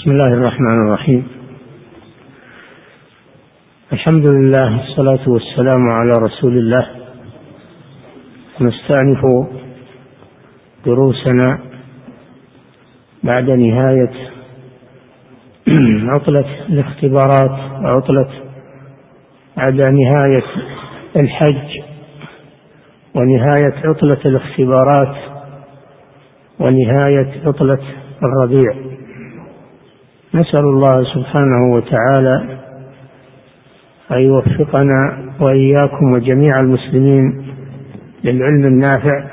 بسم الله الرحمن الرحيم. الحمد لله والصلاة والسلام على رسول الله. نستأنف دروسنا بعد نهاية عطلة الاختبارات عطلة بعد نهاية الحج ونهاية عطلة الاختبارات ونهاية عطلة الربيع. نسأل الله سبحانه وتعالى أن يوفقنا وإياكم وجميع المسلمين للعلم النافع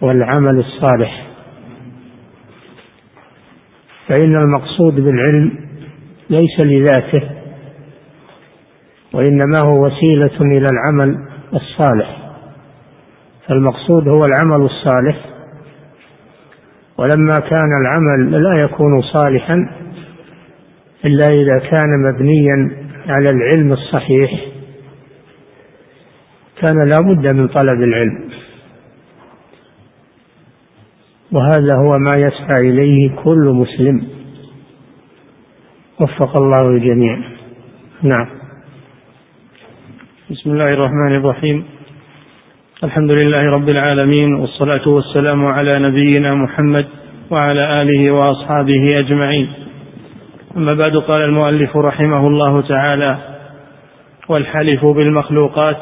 والعمل الصالح. فإن المقصود بالعلم ليس لذاته وإنما هو وسيلة إلى العمل الصالح. فالمقصود هو العمل الصالح ولما كان العمل لا يكون صالحا إلا إذا كان مبنيا على العلم الصحيح كان لا بد من طلب العلم. وهذا هو ما يسعى إليه كل مسلم. وفق الله الجميع. نعم. بسم الله الرحمن الرحيم. الحمد لله رب العالمين والصلاة والسلام على نبينا محمد وعلى آله وأصحابه أجمعين. أما بعد قال المؤلف رحمه الله تعالى والحلف بالمخلوقات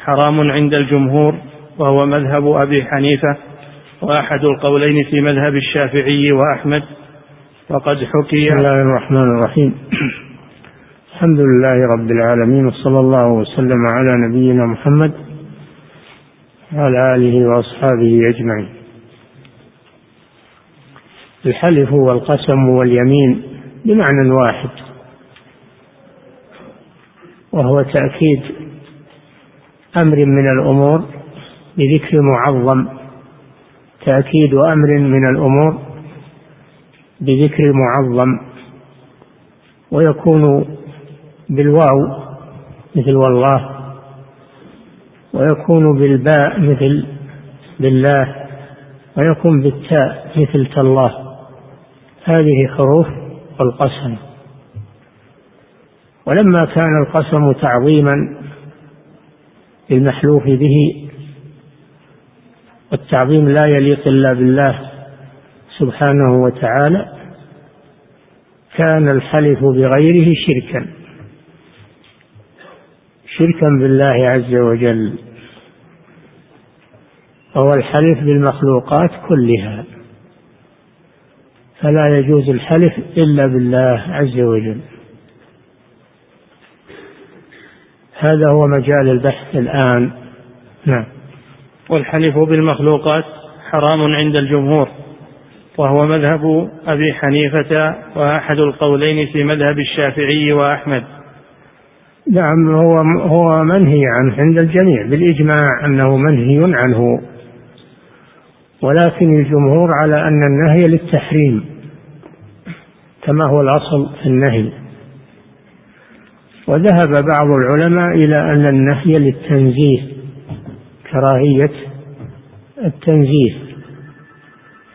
حرام عند الجمهور وهو مذهب أبي حنيفة وأحد القولين في مذهب الشافعي وأحمد. وقد حكي بسم الله الرحمن الرحيم. الحمد لله رب العالمين وصلى الله وسلم على نبينا محمد وعلى آله وأصحابه أجمعين. الحلف والقسم واليمين بمعنى واحد وهو تأكيد أمر من الأمور بذكر معظم تأكيد أمر من الأمور بذكر معظم ويكون بالواو مثل والله ويكون بالباء مثل بالله ويكون بالتاء مثل تالله. هذه حروف القسم. ولما كان القسم تعظيما للمحلوف به والتعظيم لا يليق إلا بالله سبحانه وتعالى كان الحلف بغيره شركا. شركا بالله عز وجل. وهو الحلف بالمخلوقات كلها. فلا يجوز الحلف إلا بالله عز وجل. هذا هو مجال البحث الآن. نعم. والحلف بالمخلوقات حرام عند الجمهور وهو مذهب أبي حنيفة وأحد القولين في مذهب الشافعي وأحمد. نعم هو هو منهي عنه عند الجميع بالإجماع أنه منهي عنه. ولكن الجمهور على أن النهي للتحريم كما هو الأصل في النهي. وذهب بعض العلماء إلى أن النهي للتنزيه كراهية التنزيه.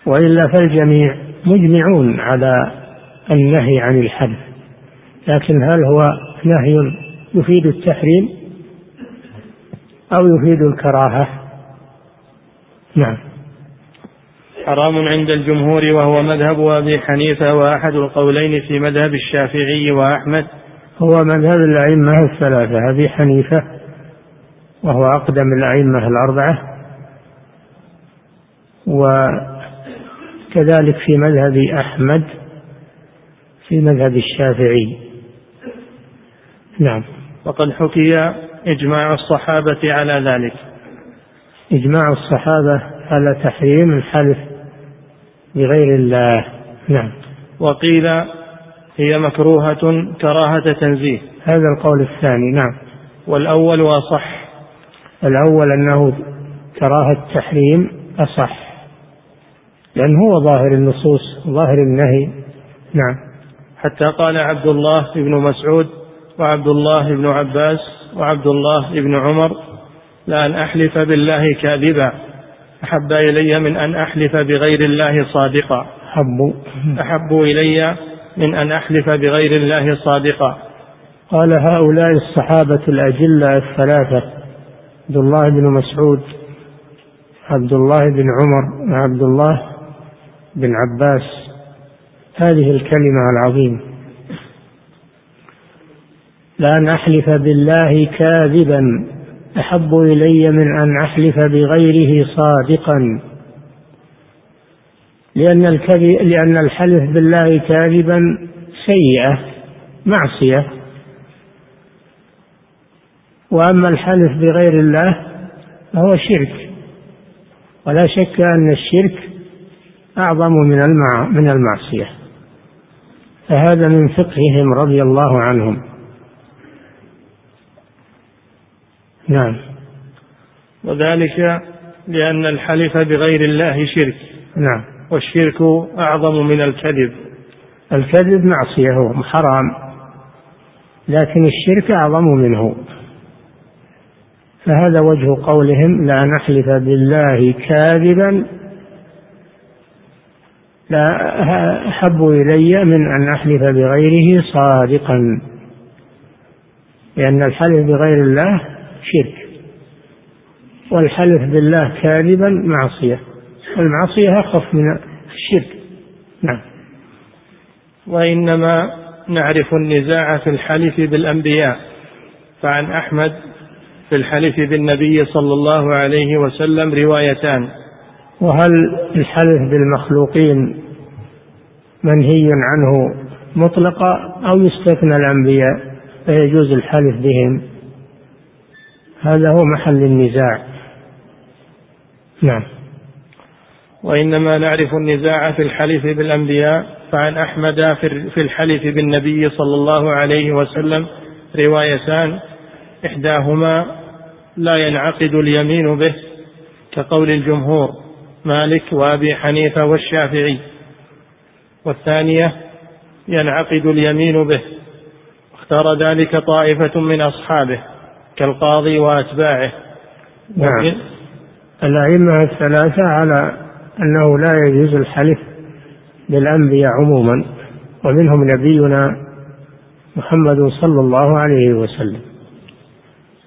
وإلا فالجميع مجمعون على النهي عن الحلف لكن هل هو نهي يفيد التحريم أو يفيد الكراهة؟ نعم. حرام عند الجمهور وهو مذهب أبي حنيفة وأحد القولين في مذهب الشافعي وأحمد. هو مذهب الأئمة الثلاثة أبي حنيفة وهو أقدم الأئمة الأربعة وكذلك في مذهب أحمد في مذهب الشافعي. نعم. وقد حكي إجماع الصحابة على ذلك. إجماع الصحابة على تحريم الحلف بغير الله. نعم. وقيل هي مكروهة كراهة تنزيه. هذا القول الثاني نعم. والأول أصح الأول أنه كراهة تحريم أصح. لأن هو ظاهر النصوص ظاهر النهي. نعم. حتى قال عبد الله بن مسعود وعبد الله بن عباس وعبد الله بن عمر لأن أحلف بالله كاذبا. أحب إلي من أن أحلف بغير الله صادقا. أحب. أحب إلي من أن أحلف بغير الله صادقا. قال هؤلاء الصحابة الأجلة الثلاثة عبد الله بن مسعود عبد الله بن عمر وعبد الله بن عباس. هذه الكلمة العظيمة. لأن أحلف بالله كاذبا. أحب إلي من أن أحلف بغيره صادقا. لأن الكذب لأن الحلف بالله كاذبا سيئة معصية. وأما الحلف بغير الله فهو شرك. ولا شك أن الشرك أعظم من من المعصية. فهذا من فقههم رضي الله عنهم. نعم. وذلك لأن الحلف بغير الله شرك. نعم. والشرك أعظم من الكذب. الكذب معصية هو حرام. لكن الشرك أعظم منه. فهذا وجه قولهم لا نحلف بالله كاذبا. لا أحب إلي من أن أحلف بغيره صادقا. لأن الحلف بغير الله شرك. والحلف بالله كاذبا معصية. والمعصية أخف من الشرك. نعم. وإنما نعرف النزاع في الحلف بالأنبياء. فعن أحمد في الحلف بالنبي صلى الله عليه وسلم روايتان. وهل الحلف بالمخلوقين منهي عنه مطلقا أو يستثنى الأنبياء؟ فيجوز الحلف بهم. هذا هو محل النزاع. نعم. وإنما نعرف النزاع في الحلف بالأنبياء فعن أحمد في الحلف بالنبي صلى الله عليه وسلم روايتان إحداهما لا ينعقد اليمين به كقول الجمهور مالك وأبي حنيفة والشافعي. والثانية ينعقد اليمين به اختار ذلك طائفة من أصحابه. كالقاضي وأتباعه. نعم. الأئمة الثلاثة على أنه لا يجوز الحلف بالأنبياء عموما ومنهم نبينا محمد صلى الله عليه وسلم.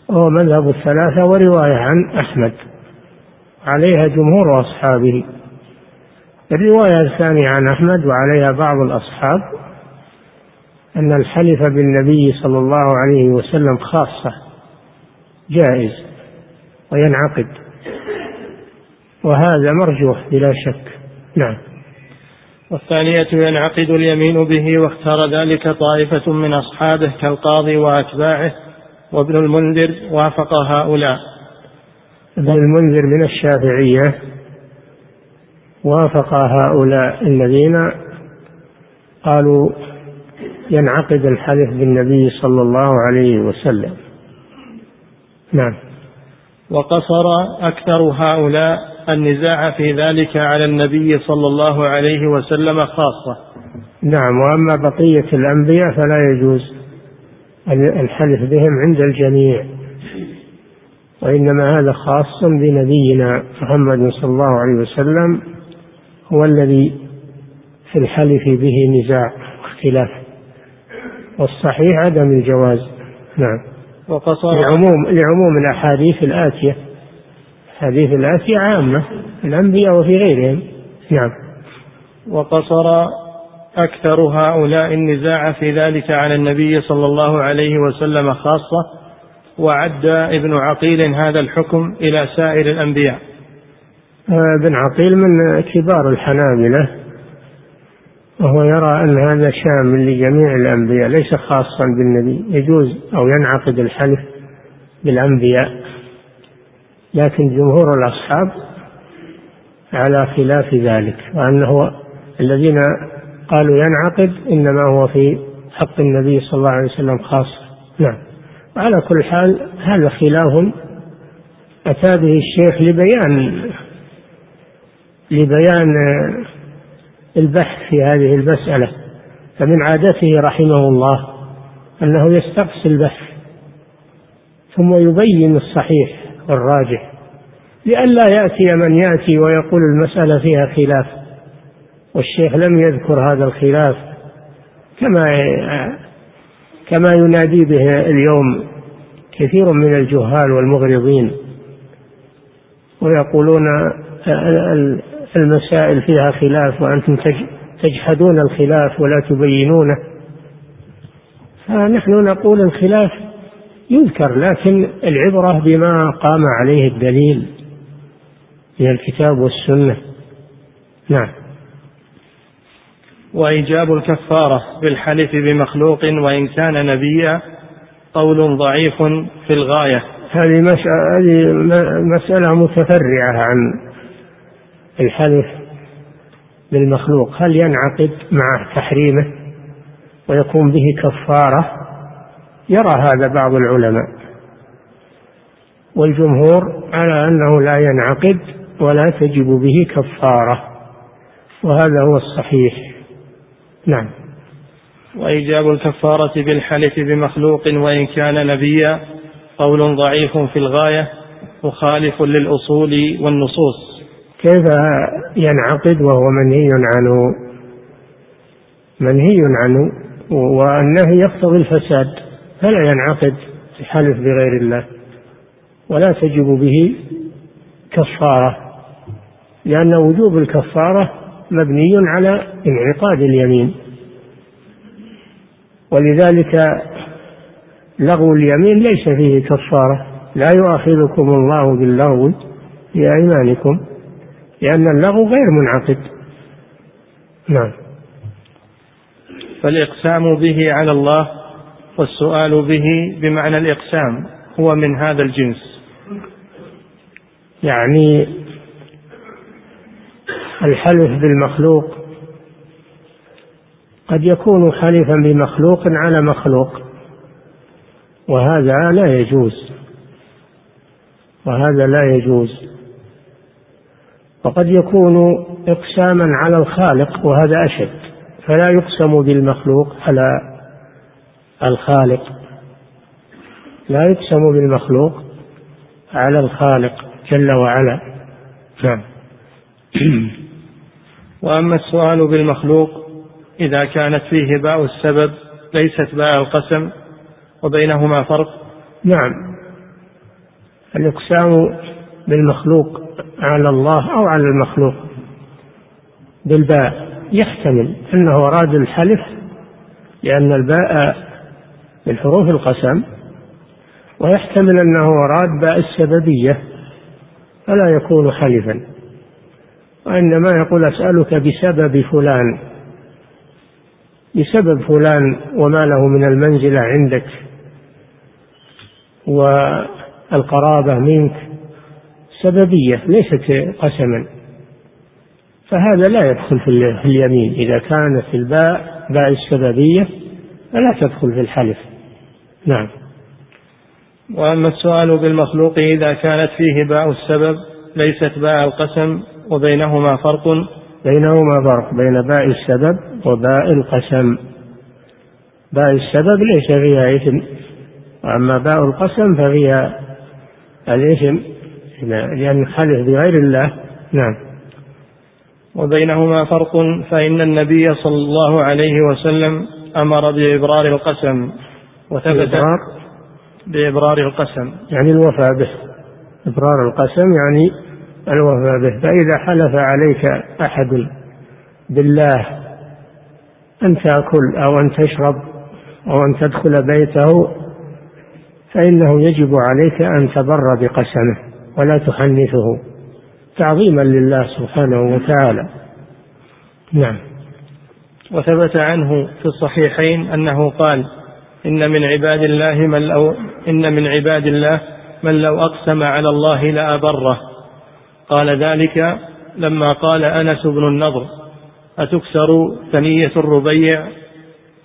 وهو مذهب الثلاثة ورواية عن أحمد. عليها جمهور أصحابه. الرواية الثانية عن أحمد وعليها بعض الأصحاب أن الحلف بالنبي صلى الله عليه وسلم خاصة. جائز وينعقد. وهذا مرجوح بلا شك. نعم. والثانية ينعقد اليمين به واختار ذلك طائفة من أصحابه كالقاضي وأتباعه وابن المنذر وافق هؤلاء. ابن المنذر من الشافعية وافق هؤلاء الذين قالوا ينعقد الحلف بالنبي صلى الله عليه وسلم. نعم. وقصر أكثر هؤلاء النزاع في ذلك على النبي صلى الله عليه وسلم خاصة. نعم وأما بقية الأنبياء فلا يجوز الحلف بهم عند الجميع وإنما هذا خاص بنبينا محمد صلى الله عليه وسلم هو الذي في الحلف به نزاع واختلاف والصحيح عدم الجواز. نعم. وقصر لعموم لعموم الأحاديث الآتية. الأحاديث الآتية عامة في الأنبياء وفي غيرهم. نعم. وقصر أكثر هؤلاء النزاع في ذلك على النبي صلى الله عليه وسلم خاصة وعد ابن عقيل هذا الحكم إلى سائر الأنبياء. آه، ابن عقيل من كبار الحنابلة. وهو يرى أن هذا شامل لجميع الأنبياء ليس خاصا بالنبي يجوز أو ينعقد الحلف بالأنبياء. لكن جمهور الأصحاب على خلاف ذلك وأنه الذين قالوا ينعقد إنما هو في حق النبي صلى الله عليه وسلم خاصة نعم. وعلى كل حال هذا خلاف أتى به الشيخ لبيان لبيان البحث في هذه المسألة. فمن عادته رحمه الله أنه يستقصي البحث ثم يبين الصحيح والراجح لئلا يأتي من يأتي ويقول المسألة فيها خلاف والشيخ لم يذكر هذا الخلاف كما كما ينادي به اليوم كثير من الجهال والمغرضين ويقولون المسائل فيها خلاف وأنتم تجحدون الخلاف ولا تبينونه. فنحن نقول الخلاف يذكر لكن العبرة بما قام عليه الدليل من الكتاب والسنة. نعم. وإيجاب الكفارة بالحلف بمخلوق وإن كان نبيا قول ضعيف في الغاية. هذه مسألة, متفرعة عن الحلف بالمخلوق. هل ينعقد مع تحريمه ويكون به كفارة؟ يرى هذا بعض العلماء. والجمهور على أنه لا ينعقد ولا تجب به كفارة وهذا هو الصحيح. نعم. وإيجاب الكفارة بالحلف بمخلوق وإن كان نبيا قول ضعيف في الغاية مخالف للأصول والنصوص. كيف ينعقد وهو منهي عنه؟ منهي عنه والنهي يقتضي الفساد فلا ينعقد الحلف بغير الله ولا تجب به كفارة لأن وجوب الكفارة مبني على انعقاد اليمين ولذلك لغو اليمين ليس فيه كفارة لا يؤاخذكم الله باللغو في أيمانكم لأن اللغو غير منعقد. نعم. فالإقسام به على الله والسؤال به بمعنى الإقسام هو من هذا الجنس. يعني الحلف بالمخلوق قد يكون حلفا بمخلوق على مخلوق وهذا لا يجوز. وهذا لا يجوز. وقد يكون إقساما على الخالق وهذا أشد. فلا يقسم بالمخلوق على الخالق. لا يقسم بالمخلوق على الخالق جل وعلا. نعم. وأما السؤال بالمخلوق إذا كانت فيه باء السبب ليست باء القسم وبينهما فرق؟ نعم. الإقسام بالمخلوق على الله أو على المخلوق. بالباء يحتمل أنه أراد الحلف لأن الباء من حروف القسم ويحتمل أنه أراد باء السببية فلا يكون حلفا. وإنما يقول أسألك بسبب فلان بسبب فلان وما له من المنزلة عندك والقرابة منك سببية ليست قسما. فهذا لا يدخل في اليمين. إذا كانت الباء باء السببية فلا تدخل في الحلف. نعم. وأما السؤال بالمخلوق إذا كانت فيه باء السبب ليست باء القسم وبينهما فرق؟ بينهما فرق بين باء السبب وباء القسم. باء السبب ليس فيها إثم. وأما باء القسم ففيها الإثم. لأن حلف بغير الله. نعم. وبينهما فرق فإن النبي صلى الله عليه وسلم أمر بإبرار القسم وثبت بإبرار؟ بإبرار القسم. يعني الوفاء به. إبرار القسم يعني الوفاء به. فإذا حلف عليك أحد بالله أن تأكل أو أن تشرب أو أن تدخل بيته فإنه يجب عليك أن تبر بقسمه. ولا تحنثه تعظيما لله سبحانه وتعالى. نعم. وثبت عنه في الصحيحين أنه قال إن من عباد الله من لو إن من عباد الله من لو أقسم على الله لأبره قال ذلك لما قال أنس بن النضر أتكسر ثنية الربيع؟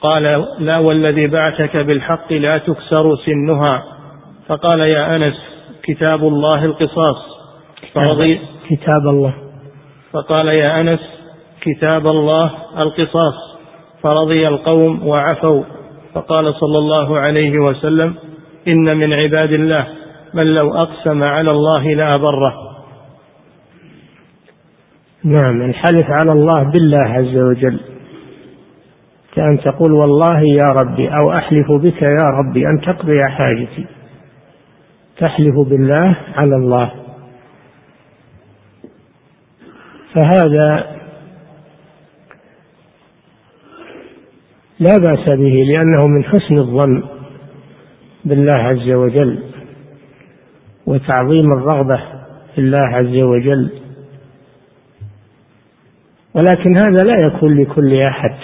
قال لا والذي بعثك بالحق لا تكسر سنها. فقال يا أنس كتاب الله القصاص. فرضي كتاب الله. فقال يا أنس كتاب الله القصاص. فرضي القوم وعفوا. فقال صلى الله عليه وسلم إن من عباد الله من لو أقسم على الله لأبره نعم الحلف على الله بالله عز وجل. كأن تقول والله يا ربي أو أحلف بك يا ربي أن تقضي حاجتي. تحلف بالله على الله. فهذا لا بأس به لأنه من حسن الظن بالله عز وجل وتعظيم الرغبة في الله عز وجل. ولكن هذا لا يكون لكل أحد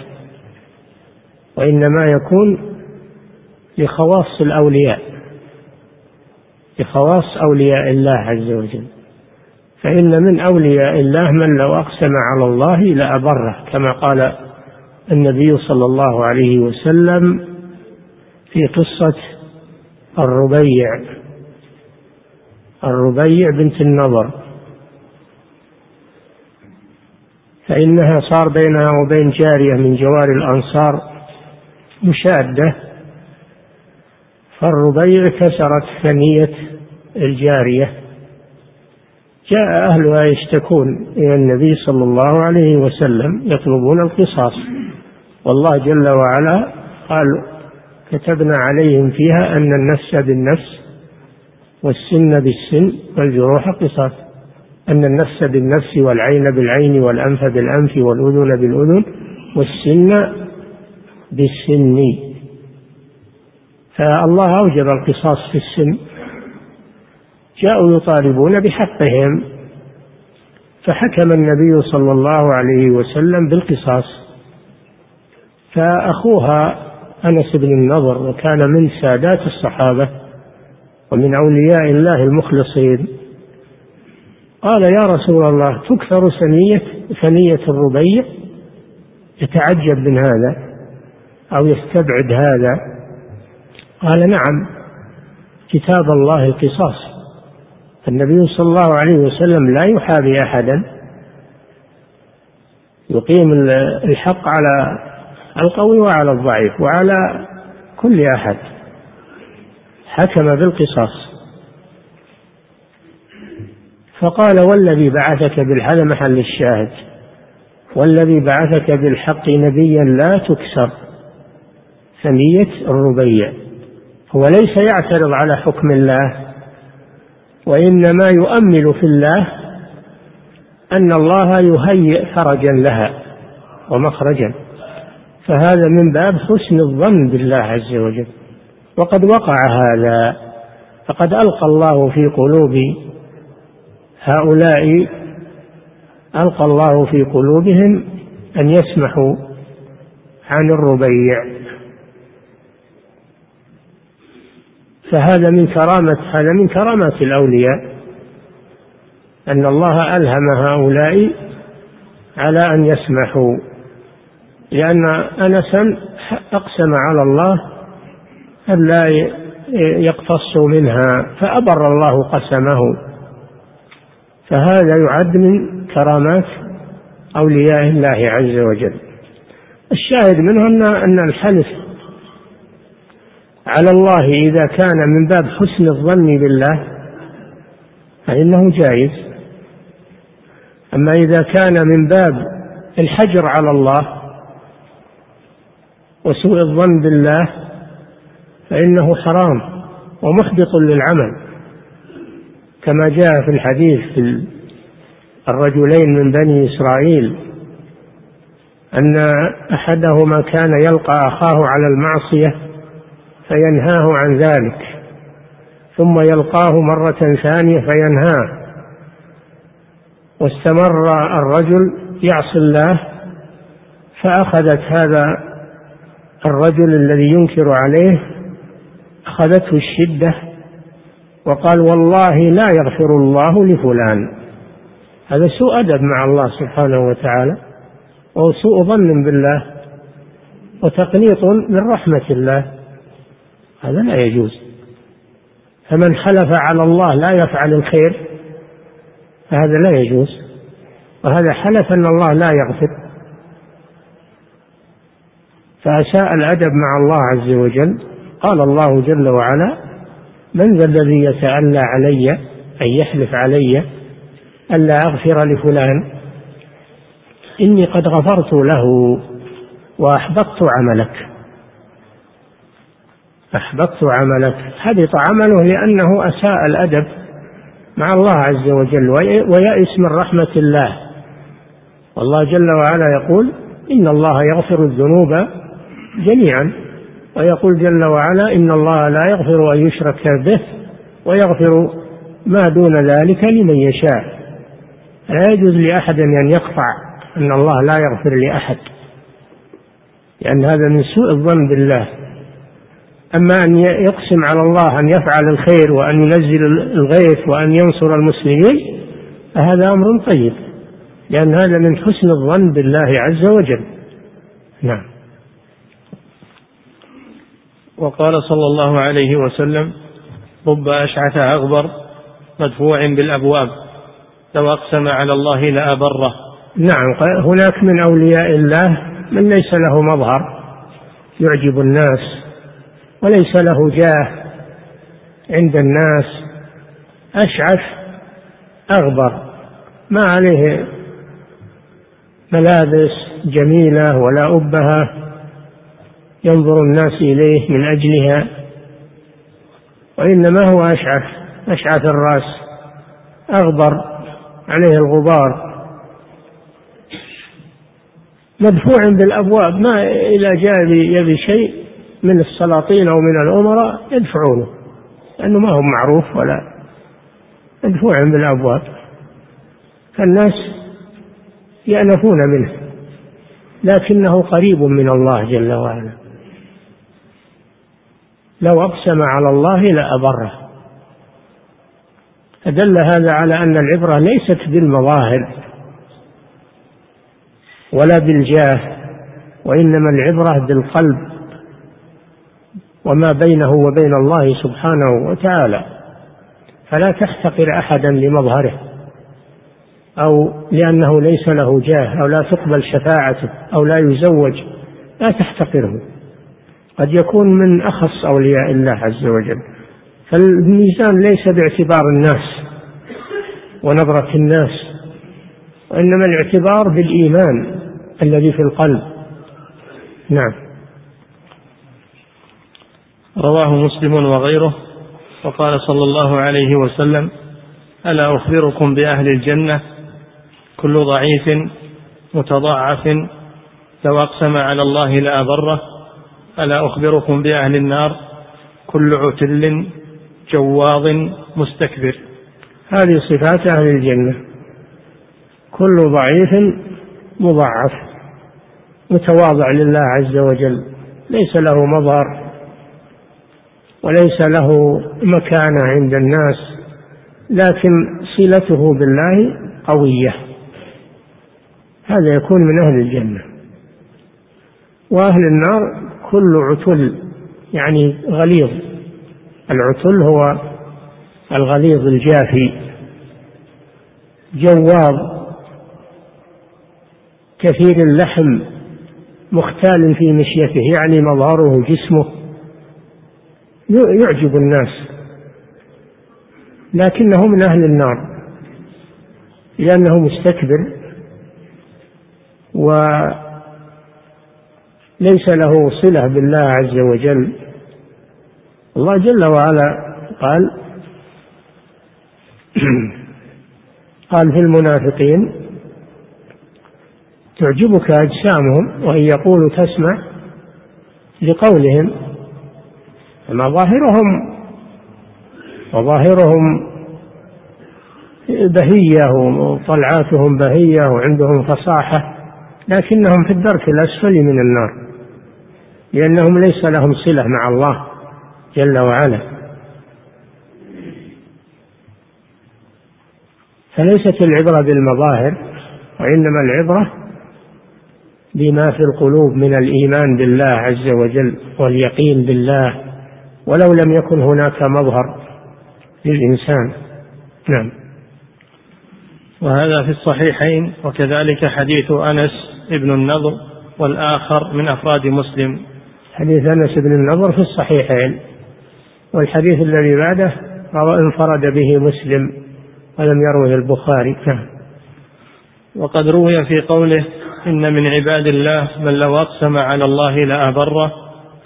وإنما يكون لخواص الأولياء. لخواص أولياء الله عز وجل. فإن من أولياء الله من لو أقسم على الله لأبره كما قال النبي صلى الله عليه وسلم في قصة الربيع. الربيع بنت النضر. فإنها صار بينها وبين جارية من جوار الأنصار مشادة. فالربيع كسرت ثنية الجارية. جاء أهلها يشتكون إلى النبي صلى الله عليه وسلم يطلبون القصاص. والله جل وعلا قال كتبنا عليهم فيها أن النفس بالنفس والسن بالسن والجروح قصاص أن النفس بالنفس والعين بالعين والأنف بالأنف والأذن بالأذن والسن بالسن. فالله أوجب القصاص في السن. جاءوا يطالبون بحقهم. فحكم النبي صلى الله عليه وسلم بالقصاص. فأخوها أنس بن النضر وكان من سادات الصحابة ومن أولياء الله المخلصين. قال يا رسول الله تكثر ثنية ثنية الربيع؟ يتعجب من هذا أو يستبعد هذا؟ قال نعم كتاب الله القصاص النبي صلى الله عليه وسلم لا يحابي أحدا. يقيم الحق على القوي وعلى الضعيف وعلى كل أحد. حكم بالقصاص. فقال والذي بعثك بالحق محل الشاهد. والذي بعثك بالحق نبيا لا تكسر. ثنية الربيع. هو ليس يعترض على حكم الله. وإنما يؤمل في الله أن الله يهيئ فرجا لها ومخرجا. فهذا من باب حسن الظن بالله عز وجل. وقد وقع هذا فقد ألقى الله في قلوب هؤلاء ألقى الله في قلوبهم أن يسمحوا عن الربيع. فهذا من كرامة هذا من كرامات الأولياء أن الله ألهم هؤلاء على أن يسمحوا لأن أنسا أقسم على الله أن لا يقتصوا منها فأبر الله قسمه. فهذا يعد من كرامات أولياء الله عز وجل. الشاهد منه أن الحلف على الله إذا كان من باب حسن الظن بالله فإنه جائز. أما إذا كان من باب الحجر على الله وسوء الظن بالله فإنه حرام ومحبط للعمل. كما جاء في الحديث في الرجلين من بني إسرائيل أن أحدهما كان يلقى أخاه على المعصية فينهاه عن ذلك. ثم يلقاه مرة ثانية فينهاه. واستمر الرجل يعصي الله فأخذت هذا الرجل الذي ينكر عليه أخذته الشدة وقال والله لا يغفر الله لفلان. هذا سوء أدب مع الله سبحانه وتعالى وهو سوء ظن بالله وتقنيط من رحمة الله. هذا لا يجوز. فمن حلف على الله لا يفعل الخير فهذا لا يجوز. وهذا حلف أن الله لا يغفر. فأساء الأدب مع الله عز وجل. قال الله جل وعلا من ذا الذي يتألى علي أن يحلف علي ألا أغفر لفلان؟ إني قد غفرت له وأحبطت عملك. أحبطت عملك. حبط عمله لأنه أساء الأدب مع الله عز وجل ويأس من رحمة الله. والله جل وعلا يقول إن الله يغفر الذنوب جميعا. ويقول جل وعلا إن الله لا يغفر أن يشرك به ويغفر ما دون ذلك لمن يشاء. لا يجوز لأحد أن يقطع أن الله لا يغفر لأحد لأن هذا من سوء الظن بالله. أما أن يقسم على الله أن يفعل الخير وأن ينزل الغيث وأن ينصر المسلمين فهذا أمر طيب لأن هذا من حسن الظن بالله عز وجل. نعم. وقال صلى الله عليه وسلم رب أشعث أغبر مدفوع بالأبواب لو أقسم على الله لأبره. نعم. هناك من أولياء الله من ليس له مظهر يعجب الناس وليس له جاه عند الناس. أشعث أغبر. ما عليه ملابس جميلة ولا أبهة. ينظر الناس إليه من أجلها. وإنما هو أشعث أشعث الرأس. أغبر عليه الغبار. مدفوع بالأبواب. ما إذا جاء يبي شيء. من السلاطين أو من الأمراء يدفعونه لأنه ما هو معروف ولا مدفوع بالأبواب. فالناس يأنفون منه لكنه قريب من الله جل وعلا. لو أقسم على الله لأبره. فدل هذا على أن العبرة ليست بالمظاهر ولا بالجاه وإنما العبرة بالقلب. وما بينه وبين الله سبحانه وتعالى. فلا تحتقر أحدا لمظهره أو لأنه ليس له جاه أو لا تقبل شفاعته أو لا يزوج لا تحتقره. قد يكون من أخص أولياء الله عز وجل. فالميزان ليس باعتبار الناس ونظرة الناس وإنما الاعتبار بالإيمان الذي في القلب. نعم. رواه مسلم وغيره وقال صلى الله عليه وسلم ألا أخبركم بأهل الجنة؟ كل ضعيف متضاعف لو أقسم على الله لأبره. ألا أخبركم بأهل النار؟ كل عتل جواظ مستكبر. هذه صفات أهل الجنة. كل ضعيف مضاعف متواضع لله عز وجل ليس له مظهر. وليس له مكانة عند الناس لكن صلته بالله قوية. هذا يكون من أهل الجنة. وأهل النار كل عتل يعني غليظ. العتل هو الغليظ الجافي جواظ كثير اللحم مختال في مشيته يعني مظهره جسمه. يعجب الناس. لكنه من أهل النار. لأنه مستكبر. وليس له صلة بالله عز وجل. الله جل وعلا قال قال في المنافقين تعجبك أجسامهم وإن يقولوا تسمع لقولهم مظاهرهم مظاهرهم بهية وطلعاتهم بهية وعندهم فصاحة لكنهم في الدرك الأسفل من النار لأنهم ليس لهم صلة مع الله جل وعلا. فليست العبرة بالمظاهر وإنما العبرة بما في القلوب من الإيمان بالله عز وجل واليقين بالله ولو لم يكن هناك مظهر للإنسان. نعم. وهذا في الصحيحين وكذلك حديث أنس بن النضر والآخر من أفراد مسلم. حديث أنس بن النضر في الصحيحين. والحديث الذي بعده انفرد به مسلم ولم يروه البخاري. نعم. وقد روي في قوله إن من عباد الله من لو أقسم على الله لأبره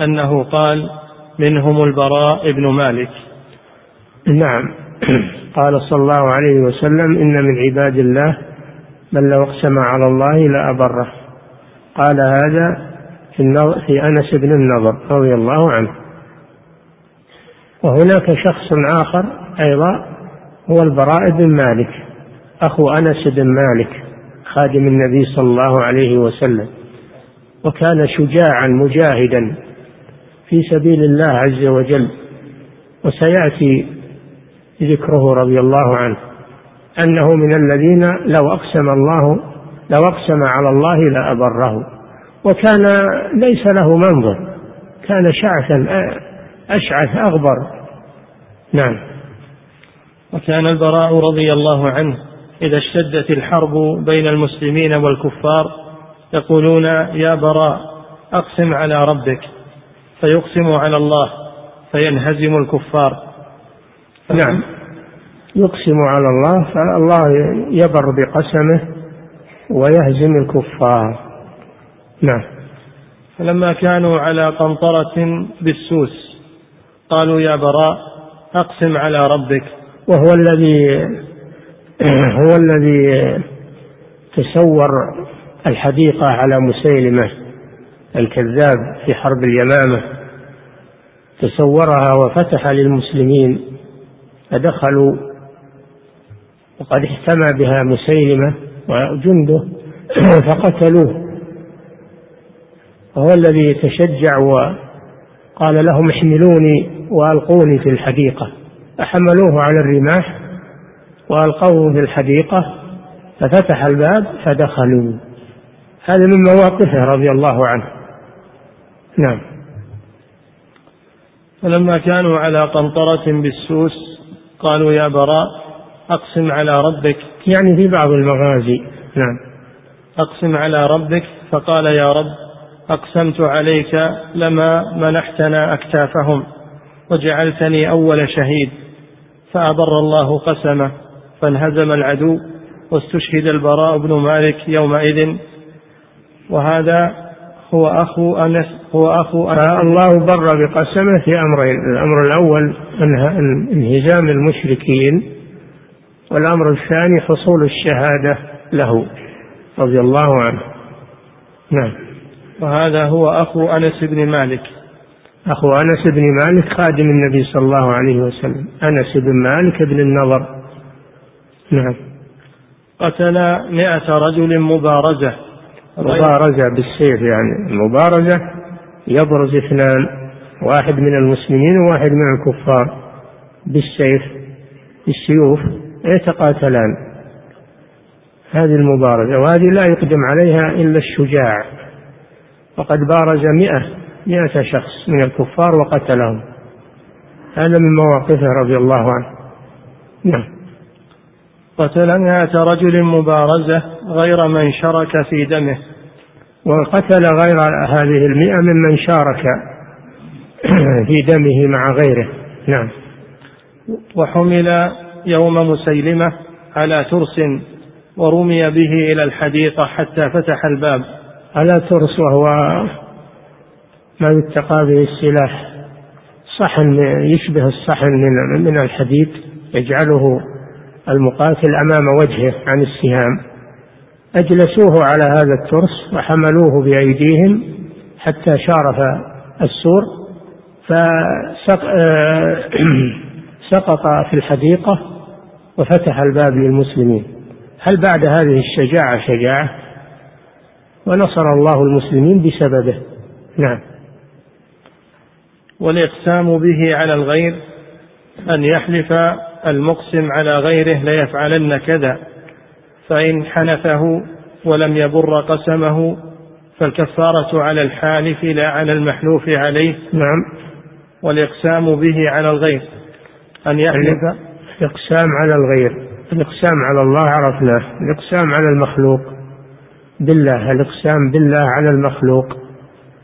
أنه قال منهم البراء بن مالك. نعم. قال صلى الله عليه وسلم إن من عباد الله من لو اقسم على الله لأبره قال هذا في, في أنس بن النضر رضي الله عنه. وهناك شخص آخر أيضا هو البراء بن مالك أخو أنس بن مالك خادم النبي صلى الله عليه وسلم. وكان شجاعا مجاهدا. في سبيل الله عز وجل وسيأتي ذكره رضي الله عنه أنه من الذين لو أقسم الله لو أقسم على الله لأبره. وكان ليس له منظر كان شعثا أشعث أغبر. نعم. وكان البراء رضي الله عنه إذا اشتدت الحرب بين المسلمين والكفار يقولون يا براء أقسم على ربك. فيقسم على الله فينهزم الكفار. نعم. يقسم على الله فالله يبر بقسمه ويهزم الكفار. نعم. فلما كانوا على قنطرة بالسوس قالوا يا براء أقسم على ربك. وهو الذي هو الذي تسور الحديقة على مسيلمة. الكذاب في حرب اليمامة تسورها وفتح للمسلمين فدخلوا وقد احتمى بها مسيلمة وجنده فقتلوه. وهو الذي تشجع وقال لهم احملوني وألقوني في الحديقة. فحملوه على الرماح وألقوه في الحديقة ففتح الباب فدخلوا. هذا من مواقفه رضي الله عنه. نعم. فلما كانوا على قنطرة بالسوس قالوا يا براء أقسم على ربك يعني في بعض المغازي نعم. أقسم على ربك فقال يا رب أقسمت عليك لما منحتنا أكتافهم وجعلتني أول شهيد فأبر الله قسمه فانهزم العدو واستشهد البراء بن مالك يومئذ وهذا هو أخو أنس هو أخو أنس الله بر بقسمه في أمرين. الأمر الأول انهزام المشركين والأمر الثاني حصول الشهادة له رضي الله عنه. نعم. وهذا هو أخو أنس بن مالك. أخو أنس بن مالك خادم النبي صلى الله عليه وسلم. أنس بن مالك بن النضر. نعم. قتل مئة رجل مبارزة. مبارزة بالسيف يعني المبارزة يبرز اثنان واحد من المسلمين وواحد من الكفار بالسيف بالسيوف يتقاتلان. هذه المبارزة وهذه لا يقدم عليها إلا الشجاع. وقد بارز مئة مئة شخص من الكفار وقتلهم. هذا من مواقفه رضي الله عنه. نعم. قتل مئة رجل مبارزة غير من شرك في دمه. وقتل غير هذه المئة ممن شارك في دمه مع غيره. نعم. وحمل يوم مسيلمة على ترس ورمي به إلى الحديقة حتى فتح الباب. على ترس وهو ما يتقى به السلاح صحن يشبه الصحن من من الحديد يجعله المقاتل أمام وجهه عن السهام. أجلسوه على هذا الترس وحملوه بأيديهم حتى شارف السور فسقط في الحديقة وفتح الباب للمسلمين. هل بعد هذه الشجاعة شجاعة؟ ونصر الله المسلمين بسببه. نعم. والإقسام به على الغير أن يحلف المقسم على غيره ليفعلن كذا فإن حنفه ولم يبر قسمه فالكفارة على الحالف لا على المحلوف عليه. نعم. والإقسام به على الغير. أن يحلف الإقسام على الغير. الإقسام على الله عرفناه. الإقسام على المخلوق. بالله. الإقسام بالله على المخلوق.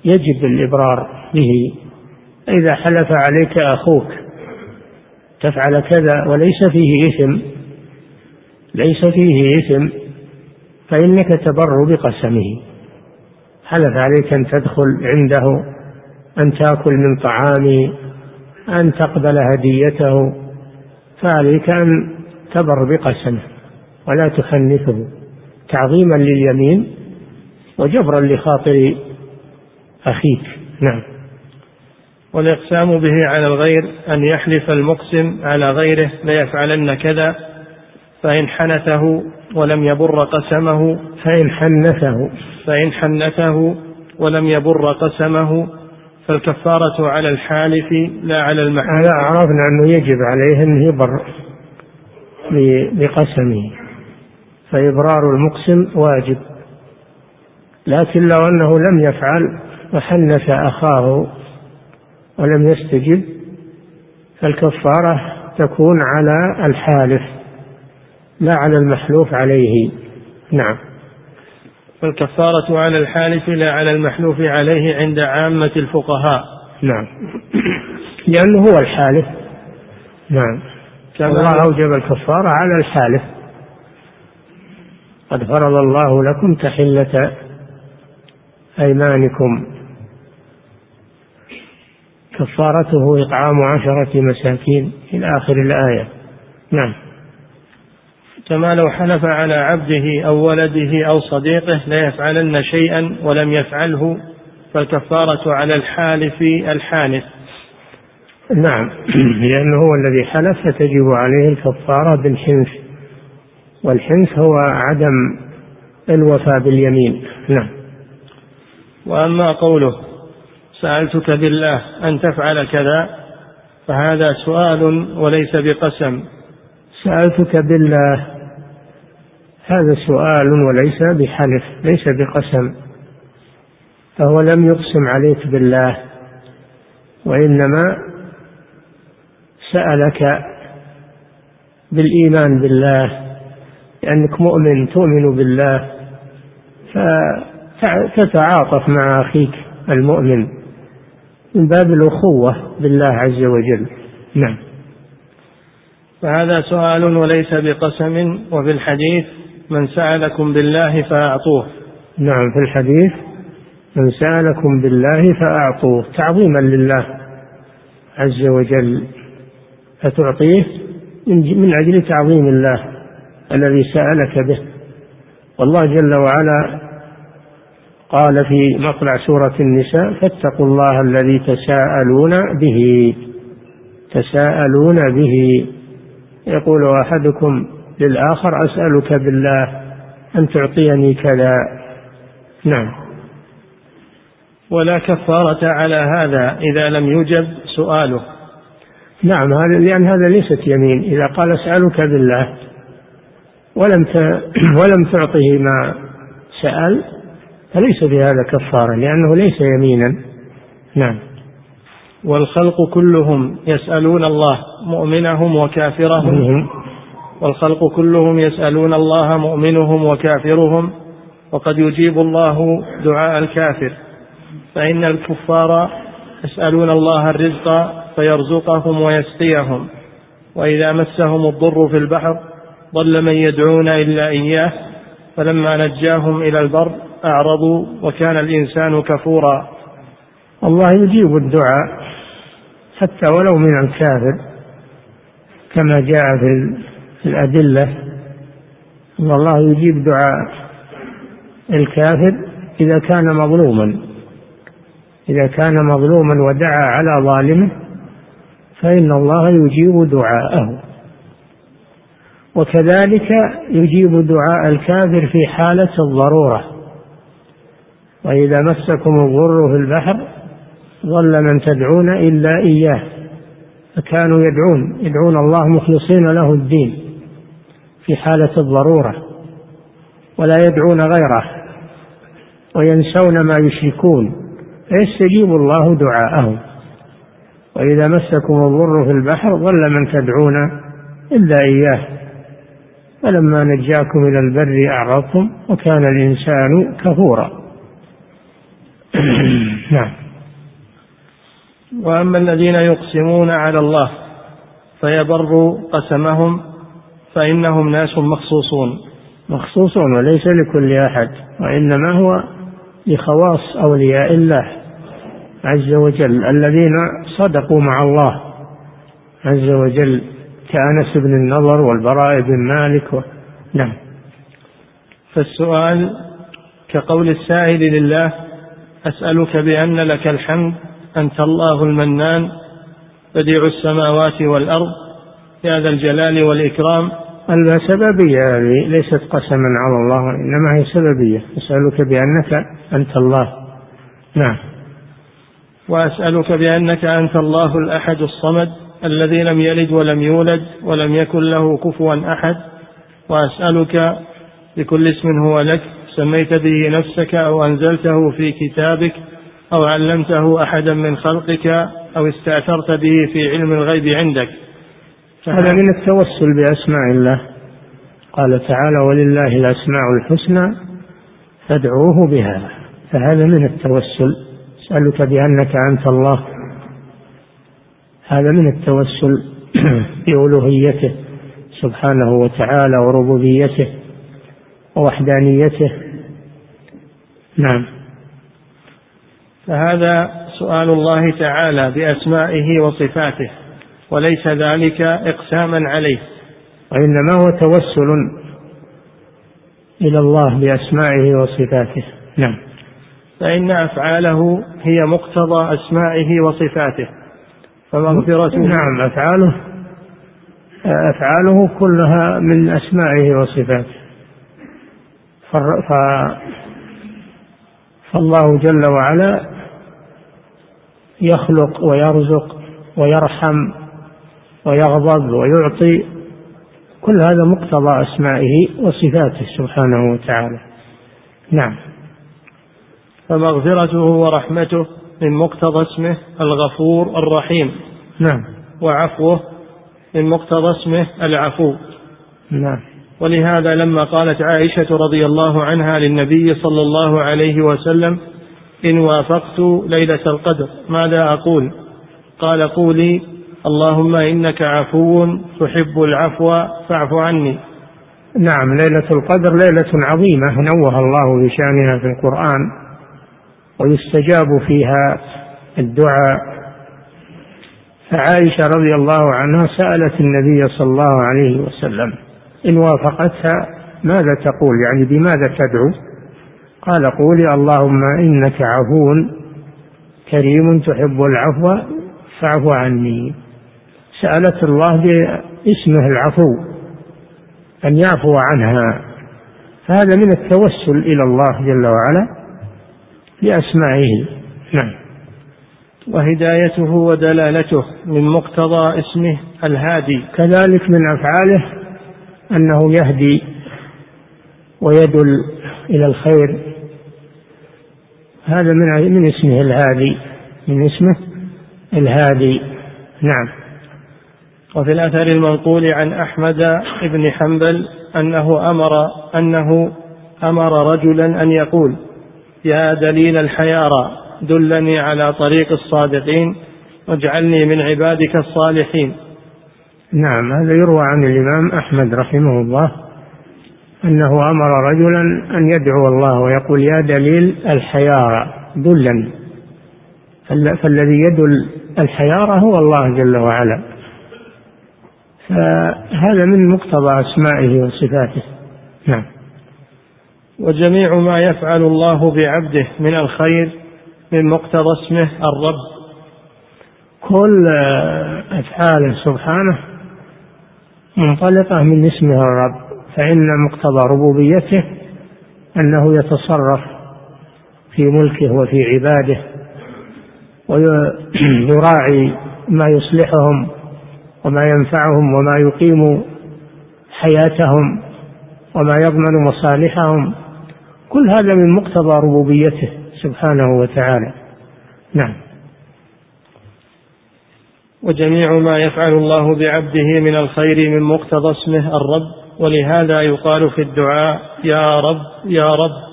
يجب الإبرار به. إذا حلف عليك أخوك. تفعل كذا وليس فيه إثم ليس فيه إثم فإنك تبر بقسمه. حلف عليك أن تدخل عنده أن تأكل من طعامه أن تقبل هديته فعليك أن تبر بقسمه ولا تخنثه تعظيما لليمين وجبرا لخاطر أخيك. نعم. والإقسام به على الغير أن يحلف المقسم على غيره ليفعلن كذا فإن حنثه ولم يبر قسمه فإن حنثه. فإن حنثه ولم يبر قسمه فالكفارة على الحالف لا على المحلوف هذا عرفنا أنه يجب عليه أن يبر بقسمه. فإبرار المقسم واجب. لكن لو أنه لم يفعل وحنث أخاه ولم يستجب فالكفارة تكون على الحالف لا على المحلوف عليه. نعم. فالكفارة على الحالف لا على المحلوف عليه عند عامة الفقهاء. نعم. لأنه هو الحالف. نعم. الله أوجب الكفارة على الحالف. قد فرض الله لكم تحلة أيمانكم. كفارته إطعام عشرة مساكين إلى آخر الآية. نعم. كما لو حلف على عبده أو ولده أو صديقه ليفعلن شيئا ولم يفعله فالكفارة على الحالف الحانث. نعم. لأنه هو الذي حلف فتجب عليه الكفارة بالحنث. والحنث هو عدم الوفاء باليمين. نعم. وأما قوله سألتك بالله أن تفعل كذا فهذا سؤال وليس بقسم. سألتك بالله هذا سؤال وليس بحلف ليس بقسم. فهو لم يقسم عليك بالله وإنما سألك بالإيمان بالله لأنك مؤمن تؤمن بالله فتتعاطف مع أخيك المؤمن. من باب الأخوة بالله عز وجل. نعم. فهذا سؤال وليس بقسم وفي الحديث من سألكم بالله فأعطوه. نعم في الحديث من سألكم بالله فأعطوه تعظيما لله عز وجل فتعطيه من أجل تعظيم الله الذي سألك به. والله جل وعلا قال في مطلع سورة النساء فاتقوا الله الذي تساءلون به. تساءلون به. يقول أحدكم للآخر أسألك بالله أن تعطيني كذا. نعم. ولا كفارة على هذا إذا لم يجب سؤاله. نعم هذا لأن هذا ليست يمين. إذا قال أسألك بالله ولم ولم تعطه ما سأل فليس بهذا كفارة لأنه ليس يمينا. نعم. والخلق كلهم يسألون الله مؤمنهم وكافرهم. والخلق كلهم يسألون الله مؤمنهم وكافرهم. وقد يجيب الله دعاء الكافر. فإن الكفار يسألون الله الرزق فيرزقهم ويسقيهم. وإذا مسهم الضر في البحر ضل من يدعون إلا إياه. فلما نجاهم إلى البر أعرضوا وكان الإنسان كفورا. الله يجيب الدعاء حتى ولو من الكافر كما جاء في الأدلة. أن الله يجيب دعاء الكافر إذا كان مظلوما. إذا كان مظلوما ودعا على ظالمه فإن الله يجيب دعاءه. وكذلك يجيب دعاء الكافر في حالة الضرورة. وإذا مسكم الضر في البحر ظل من تدعون إلا إياه فكانوا يدعون يدعون الله مخلصين له الدين في حالة الضرورة ولا يدعون غيره وينسون ما يشركون فيستجيب الله دعاءهم. وإذا مسكم الضر في البحر ظل من تدعون إلا إياه. فلما نجاكم إلى البر أعرضتم وكان الإنسان كفورا. نعم. وأما الذين يقسمون على الله فيبر قسمهم فإنهم ناس مخصوصون. مخصوصون وليس لكل أحد وإنما هو لخواص أولياء الله عز وجل الذين صدقوا مع الله عز وجل كأنس بن النضر والبراء بن مالك و... نعم. فالسؤال كقول السائل لله أسألك بأن لك الحمد أنت الله المنان بديع السماوات والأرض يا ذا الجلال والإكرام. سببية هذه ليست قسما على الله إنما هي سببية. أسألك بأنك أنت الله. نعم. وأسألك بأنك أنت الله الأحد الصمد الذي لم يلد ولم يولد ولم يكن له كفوا أحد. وأسألك بكل اسم هو لك سميت به نفسك أو أنزلته في كتابك أو علمته أحدا من خلقك أو استأثرت به في علم الغيب عندك. هذا من التوسل بأسماء الله. قال تعالى ولله الأسماء الحسنى فادعوه بها. فهذا من التوسل. أسألك بأنك أنت الله. هذا من التوسل بألوهيته سبحانه وتعالى وربوبيته ووحدانيته نعم. فهذا سؤال الله تعالى بأسمائه وصفاته وليس ذلك إقساما عليه. وإنما هو توسل إلى الله بأسمائه وصفاته. نعم. فإن أفعاله هي مقتضى أسمائه وصفاته فمغفرته نعم أفعاله أفعاله كلها من أسمائه وصفاته. فالله جل وعلا يخلق ويرزق ويرحم ويغضب ويعطي كل هذا مقتضى أسمائه وصفاته سبحانه وتعالى. نعم. فمغفرته ورحمته من مقتضى اسمه الغفور الرحيم. نعم. وعفوه من مقتضى اسمه العفو. نعم. ولهذا لما قالت عائشة رضي الله عنها للنبي صلى الله عليه وسلم إن وافقت ليلة القدر ماذا أقول؟ قال قولي اللهم إنك عفو تحب العفو فاعف عني. نعم ليلة القدر ليلة عظيمة نوه الله بشأنها في القرآن ويستجاب فيها الدعاء. فعائشة رضي الله عنها سألت النبي صلى الله عليه وسلم إن وافقتها ماذا تقول؟ يعني بماذا تدعو؟ قال قولي اللهم إنك عفو كريم تحب العفو فاعف عني. سألت الله باسمه العفو أن يعفو عنها. فهذا من التوسل إلى الله جل وعلا بأسمائه. نعم. وهدايته ودلالته من مقتضى اسمه الهادي. كذلك من أفعاله أنه يهدي ويدل إلى الخير. هذا من من اسمه الهادي من اسمه الهادي. نعم. وفي الأثر المنقول عن أحمد بن حنبل أنه أمر أنه أمر رجلا أن يقول يا دليل الحيارى دلني على طريق الصادقين واجعلني من عبادك الصالحين. نعم هذا يروى عن الإمام أحمد رحمه الله أنه أمر رجلا أن يدعو الله ويقول يا دليل الحيارى دلني فالذي يدل الحيارى هو الله جل وعلا. فهذا من مقتضى أسمائه وصفاته. نعم. وجميع ما يفعل الله بعبده من الخير من مقتضى اسمه الرب. كل أفعاله سبحانه منطلقة من اسمه الرب فإن مقتضى ربوبيته أنه يتصرف في ملكه وفي عباده ويراعي ما يصلحهم وما ينفعهم وما يقيم حياتهم وما يضمن مصالحهم كل هذا من مقتضى ربوبيته سبحانه وتعالى. نعم. وجميع ما يفعل الله بعبده من الخير من مقتضى اسمه الرب ولهذا يقال في الدعاء يا رب يا رب.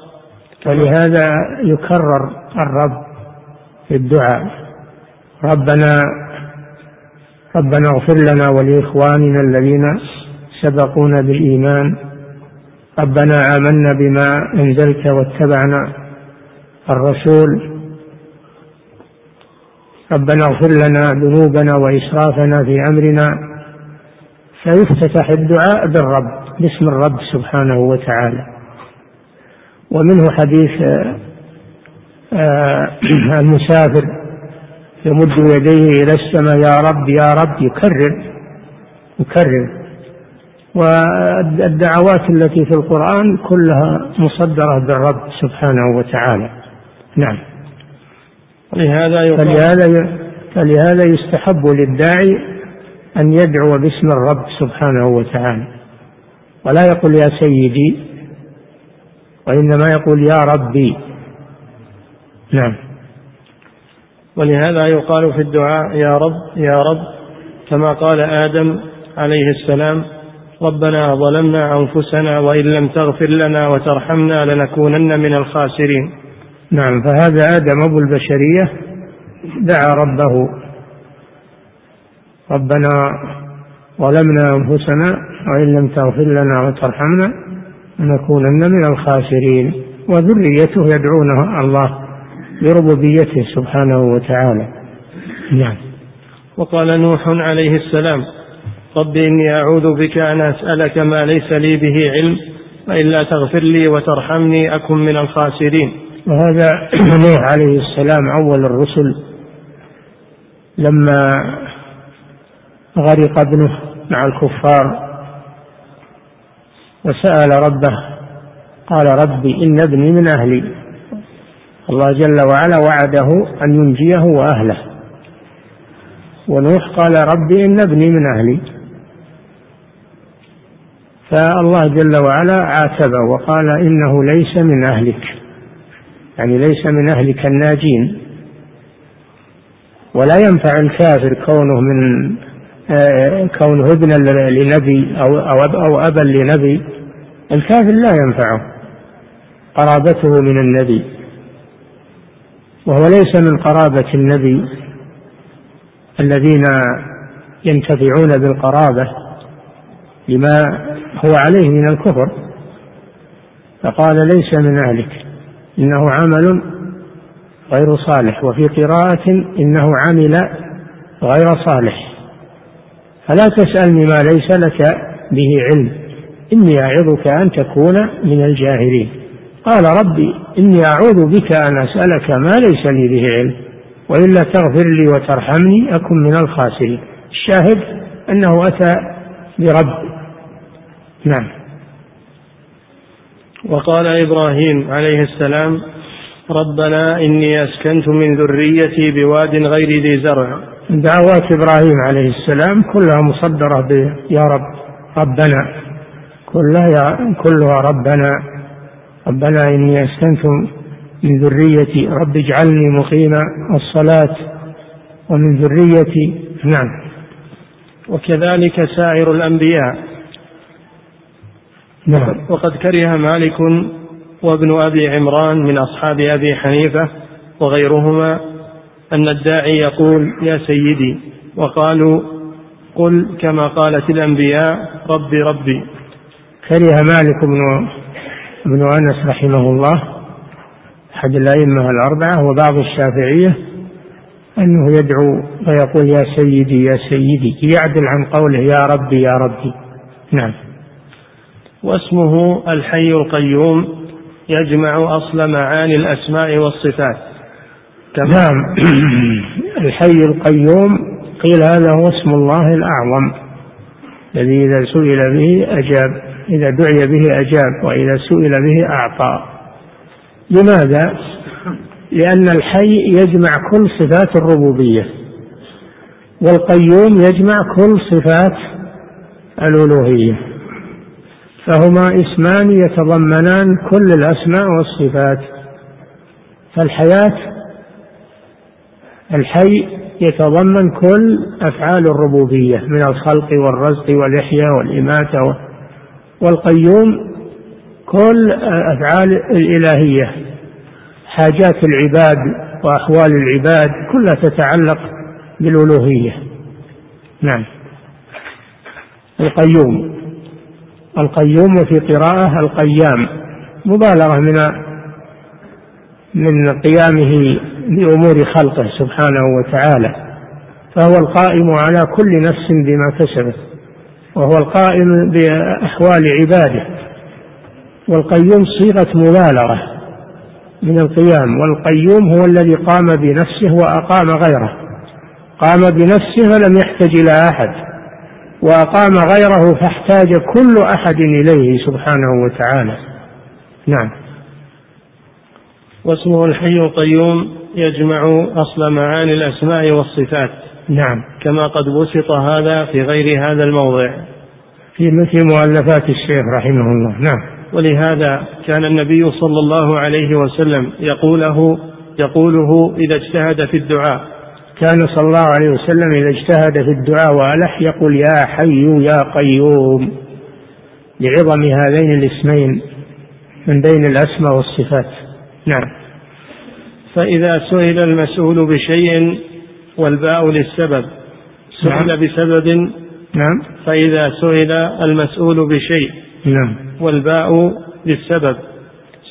ولهذا يكرر الرب في الدعاء. ربنا ربنا اغفر لنا ولإخواننا الذين سبقونا بالإيمان. ربنا آمنا بما أنزلت واتبعنا الرسول. ربنا اغفر لنا ذنوبنا وإسرافنا في أمرنا. فيفتتح الدعاء بالرب باسم الرب سبحانه وتعالى. ومنه حديث آه، آه، المسافر يمد يديه إلى السماء يا رب يا رب يكرر يكرر. والدعوات التي في القرآن كلها مصدرة بالرب سبحانه وتعالى. نعم. لهذا فلهذا فلهذا يستحب للداعي أن يدعو باسم الرب سبحانه وتعالى. ولا يقول يا سيدي وإنما يقول يا ربي. نعم. ولهذا يقال في الدعاء يا رب يا رب كما قال آدم عليه السلام ربنا ظلمنا أنفسنا وإن لم تغفر لنا وترحمنا لنكونن من الخاسرين. نعم فهذا آدم أبو البشرية دعا ربه. ربنا ظلمنا أنفسنا وإن لم تغفر لنا وترحمنا لنكونن من الخاسرين. وذريته يدعونه الله بربوبيته سبحانه وتعالى. نعم. وقال نوح عليه السلام رب إني أعوذ بك أن أسألك ما ليس لي به علم وإلا تغفر لي وترحمني أكن من الخاسرين. وهذا نوح عليه السلام أول الرسل لما غرق ابنه مع الكفار وسأل ربه قال ربي إن ابني من أهلي. الله جل وعلا وعده أن ينجيه وأهله. ونوح قال ربي إن ابني من أهلي. فالله جل وعلا عاتبه وقال إنه ليس من أهلك. يعني ليس من أهلك الناجين. ولا ينفع الكافر كونه من آه، كونه ابنا لنبي أو أو أو أبا لنبي. الكافر لا ينفعه قرابته من النبي. وهو ليس من قرابة النبي الذين ينتفعون بالقرابة لما هو عليه من الكفر. فقال ليس من أهلك. إنه عمل غير صالح وفي قراءة إنه عمل غير صالح. فلا تسألني ما ليس لك به علم إني أعظك أن تكون من الجاهلين. قال ربي إني أعوذ بك أن أسألك ما ليس لي به علم وإلا تغفر لي وترحمني أكن من الخاسرين. الشاهد أنه أتى برب. نعم. وقال إبراهيم عليه السلام ربنا إني أسكنت من ذريتي بواد غير ذي زرع. دعوات إبراهيم عليه السلام كلها مصدرة يا رب ربنا. كلها كلها ربنا. ربنا إني أسكنت من ذريتي. رب اجعلني مقيم الصلاة ومن ذريتي. نعم. وكذلك سائر الأنبياء. نعم. وقد كره مالك وابن أبي عمران من أصحاب أبي حنيفة وغيرهما أن الداعي يقول يا سيدي وقالوا قل كما قالت الأنبياء ربي ربي كره مالك بن ابن أنس رحمه الله أحد الأئمة الأربعة وبعض الشافعية أنه يدعو ويقول يا سيدي يا سيدي يعدل عن قوله يا ربي يا ربي. نعم. واسمه الحي القيوم يجمع أصل معاني الأسماء والصفات. نعم. الحي القيوم قيل هذا هو اسم الله الأعظم. الذي إذا سئل به أجاب إذا دعي به أجاب وإذا سئل به أعطى. لماذا؟ لأن الحي يجمع كل صفات الربوبية والقيوم يجمع كل صفات الألوهية. فهما اسمان يتضمنان كل الأسماء والصفات. فالحياة الحي يتضمن كل أفعال الربوبية من الخلق والرزق والإحياء والإماتة والقيوم كل أفعال الإلهية. حاجات العباد وأحوال العباد كلها تتعلق بالألوهية. نعم. القيوم. القيوم وفي قراءة القيام. مبالغة من من قيامه بأمور خلقه سبحانه وتعالى. فهو القائم على كل نفس بما كسبت. وهو القائم بأحوال عباده. والقيوم صيغة مبالغة من القيام. والقيوم هو الذي قام بنفسه وأقام غيره. قام بنفسه فلم يحتج إلى أحد. وأقام غيره فاحتاج كل أحد إليه سبحانه وتعالى. نعم. واسمه الحي القيوم يجمع أصل معاني الأسماء والصفات. نعم. كما قد بسط هذا في غير هذا الموضع. في مثل مؤلفات الشيخ رحمه الله. نعم. ولهذا كان النبي صلى الله عليه وسلم يقوله يقوله إذا اجتهد في الدعاء. كان صلى الله عليه وسلم إذا اجتهد في الدعاء وألح يقول يا حي يا قيوم لعظم هذين الاسمين من بين الأسماء والصفات. نعم. فإذا سئل المسؤول بشيء والباء للسبب سئل نعم. بسبب نعم. فإذا سئل المسؤول بشيء نعم. والباء للسبب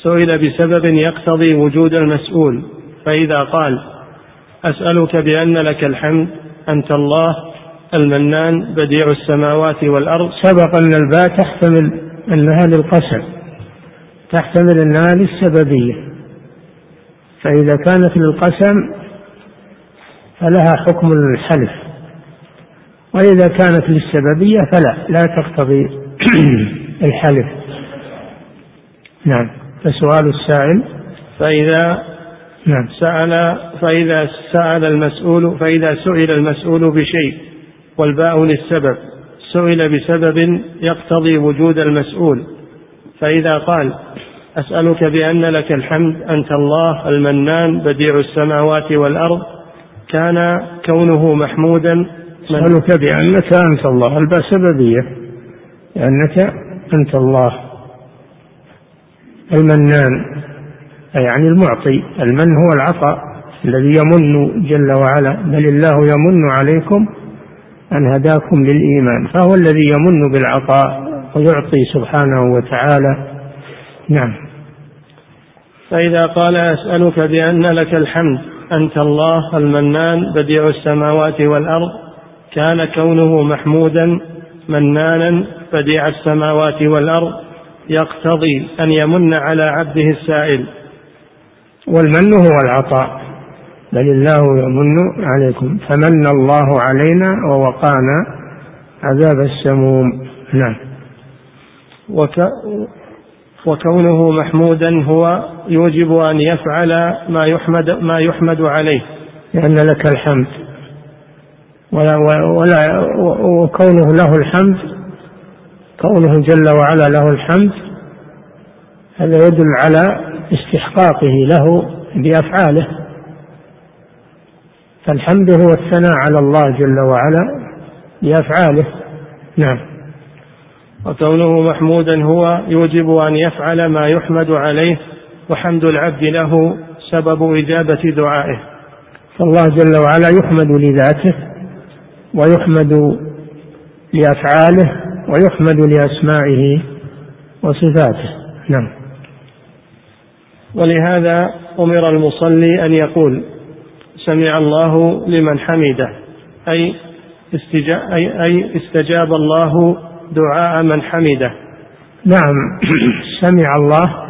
سئل بسبب يقتضي وجود المسؤول فإذا قال أسألك بأن لك الحمد أنت الله المنان بديع السماوات والأرض. سبق أن الباء تحتمل أنها للقسم تحتمل أنها للسببية فإذا كانت للقسم فلها حكم الحلف وإذا كانت للسببية فلا لا تقتضي الحلف. نعم. فسؤال السائل فإذا نعم. سأل فإذا سأل المسؤول فإذا سئل المسؤول بشيء والباء للسبب سئل بسبب يقتضي وجود المسؤول. فإذا قال أسألك بأن لك الحمد أنت الله المنان بديع السماوات والأرض كان كونه محمودا أسألك بأنك أنت الله الباء سببية؟ لأنك أنت الله المنان. يعني المعطي المن هو العطاء الذي يمن جل وعلا بل الله يمن عليكم أن هداكم للإيمان فهو الذي يمن بالعطاء ويعطي سبحانه وتعالى. نعم. فإذا قال أسألك بأن لك الحمد أنت الله المنان بديع السماوات والأرض كان كونه محمودا منانا بديع السماوات والأرض يقتضي أن يمن على عبده السائل. والمن هو العطاء. بل الله يمن عليكم. فمن الله علينا ووقانا عذاب السموم. نعم. وك وكونه محمودا هو يوجب أن يفعل ما يحمد ما يحمد عليه. لأن لك الحمد. ولا, ولا وكونه له الحمد كونه جل وعلا له الحمد هذا يدل على استحقاقه له بأفعاله. فالحمد هو الثناء على الله جل وعلا بأفعاله. نعم. وكونه محمودا هو يوجب أن يفعل ما يحمد عليه وحمد العبد له سبب إجابة دعائه. فالله جل وعلا يحمد لذاته ويحمد لأفعاله ويحمد لأسمائه وصفاته. نعم. ولهذا أمر المصلي أن يقول سمع الله لمن حمده أي أي استجاب الله دعاء من حمده. نعم. سمع الله.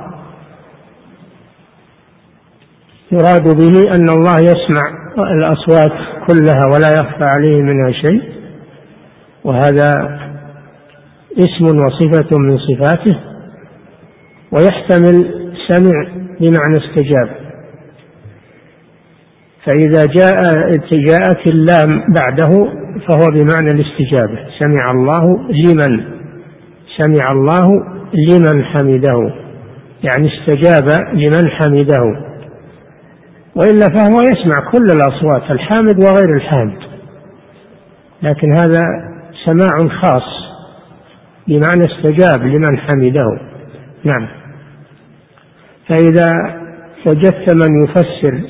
يراد به أن الله يسمع الأصوات كلها ولا يخفى عليه منها شيء وهذا اسم وصفة من صفاته ويحتمل سمع بمعنى استجاب. فإذا جاء جاءت اللام بعده فهو بمعنى الاستجابة سمع الله لمن؟ سمع الله لمن حمده. يعني استجاب لمن حمده. وإلا فهو يسمع كل الأصوات الحامد وغير الحامد. لكن هذا سماع خاص بمعنى استجاب لمن حمده. نعم. فإذا وجدت من يفسر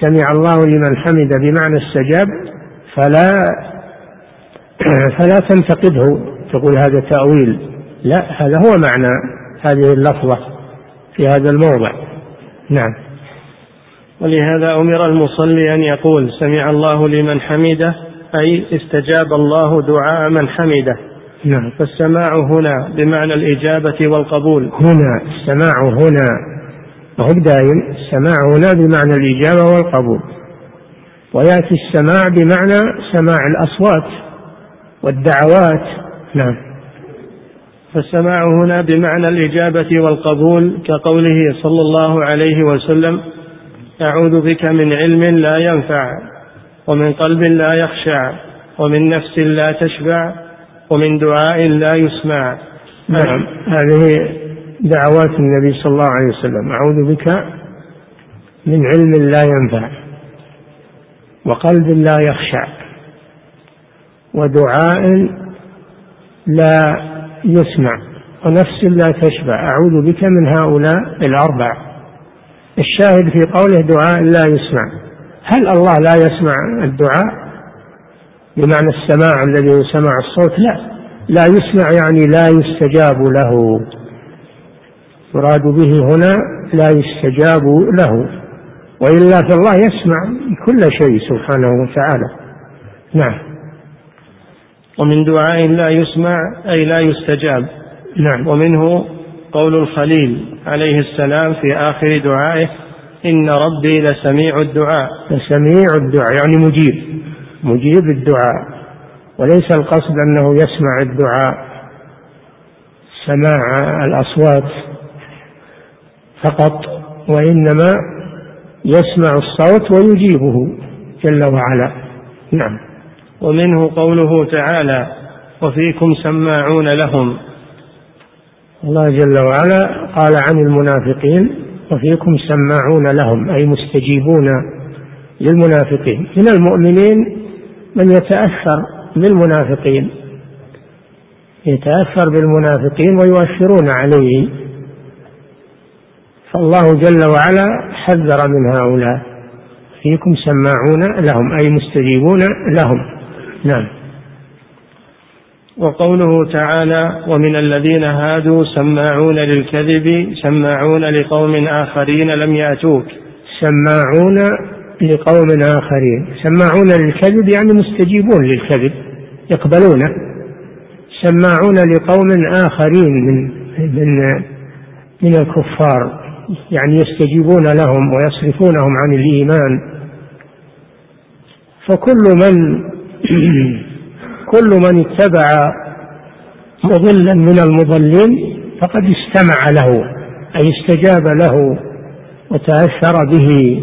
سمع الله لمن حمد بمعنى استجاب فلا فلا تنتقده. تقول هذا تأويل. لا هذا هو معنى هذه اللفظة في هذا الموضع. نعم. ولهذا أمر المصلي أن يقول سمع الله لمن حمده أي استجاب الله دعاء من حمده. نعم. فالسماع هنا بمعنى الإجابة والقبول. هنا السماع هنا هو دائم السماع هنا بمعنى الإجابة والقبول. ويأتي السماع بمعنى سماع الأصوات والدعوات. نعم. فالسماع هنا بمعنى الإجابة والقبول كقوله صلى الله عليه وسلم أعوذ بك من علم لا ينفع ومن قلب لا يخشع ومن نفس لا تشبع ومن دعاء لا يسمع. نعم. هذه دعوات النبي صلى الله عليه وسلم. أعوذ بك من علم لا ينفع وقلب لا يخشع ودعاء لا يسمع ونفس لا تشبع. أعوذ بك من هؤلاء الأربع. الشاهد في قوله دعاء لا يسمع. هل الله لا يسمع الدعاء؟ بمعنى السماع الذي هو سماع الصوت لا. لا يسمع يعني لا يستجاب له. يراد به هنا لا يستجاب له. وإلا فالله يسمع كل شيء سبحانه وتعالى. نعم. ومن دعاء لا يسمع أي لا يستجاب. نعم. ومنه قول الخليل عليه السلام في آخر دعائه إن ربي لسميع الدعاء. لسميع الدعاء يعني مجيب. مجيب الدعاء وليس القصد أنه يسمع الدعاء. سماع الأصوات فقط وإنما يسمع الصوت ويجيبه جل وعلا. نعم. ومنه قوله تعالى وفيكم سماعون لهم. الله جل وعلا قال عن المنافقين وفيكم سماعون لهم أي مستجيبون للمنافقين. من المؤمنين من يتأثر بالمنافقين. يتأثر بالمنافقين ويؤثرون عليه. فالله جل وعلا حذر من هؤلاء. فيكم سماعون لهم أي مستجيبون لهم. نعم. وقوله تعالى ومن الذين هادوا سماعون للكذب سماعون لقوم آخرين لم يأتوك. سماعون لقوم آخرين. سماعون للكذب يعني مستجيبون للكذب يقبلونه. سماعون لقوم آخرين من من من الكفار يعني يستجيبون لهم ويصرفونهم عن الإيمان. فكل من كل من اتبع مضلا من المضلين فقد استمع له أي استجاب له وتأثر به.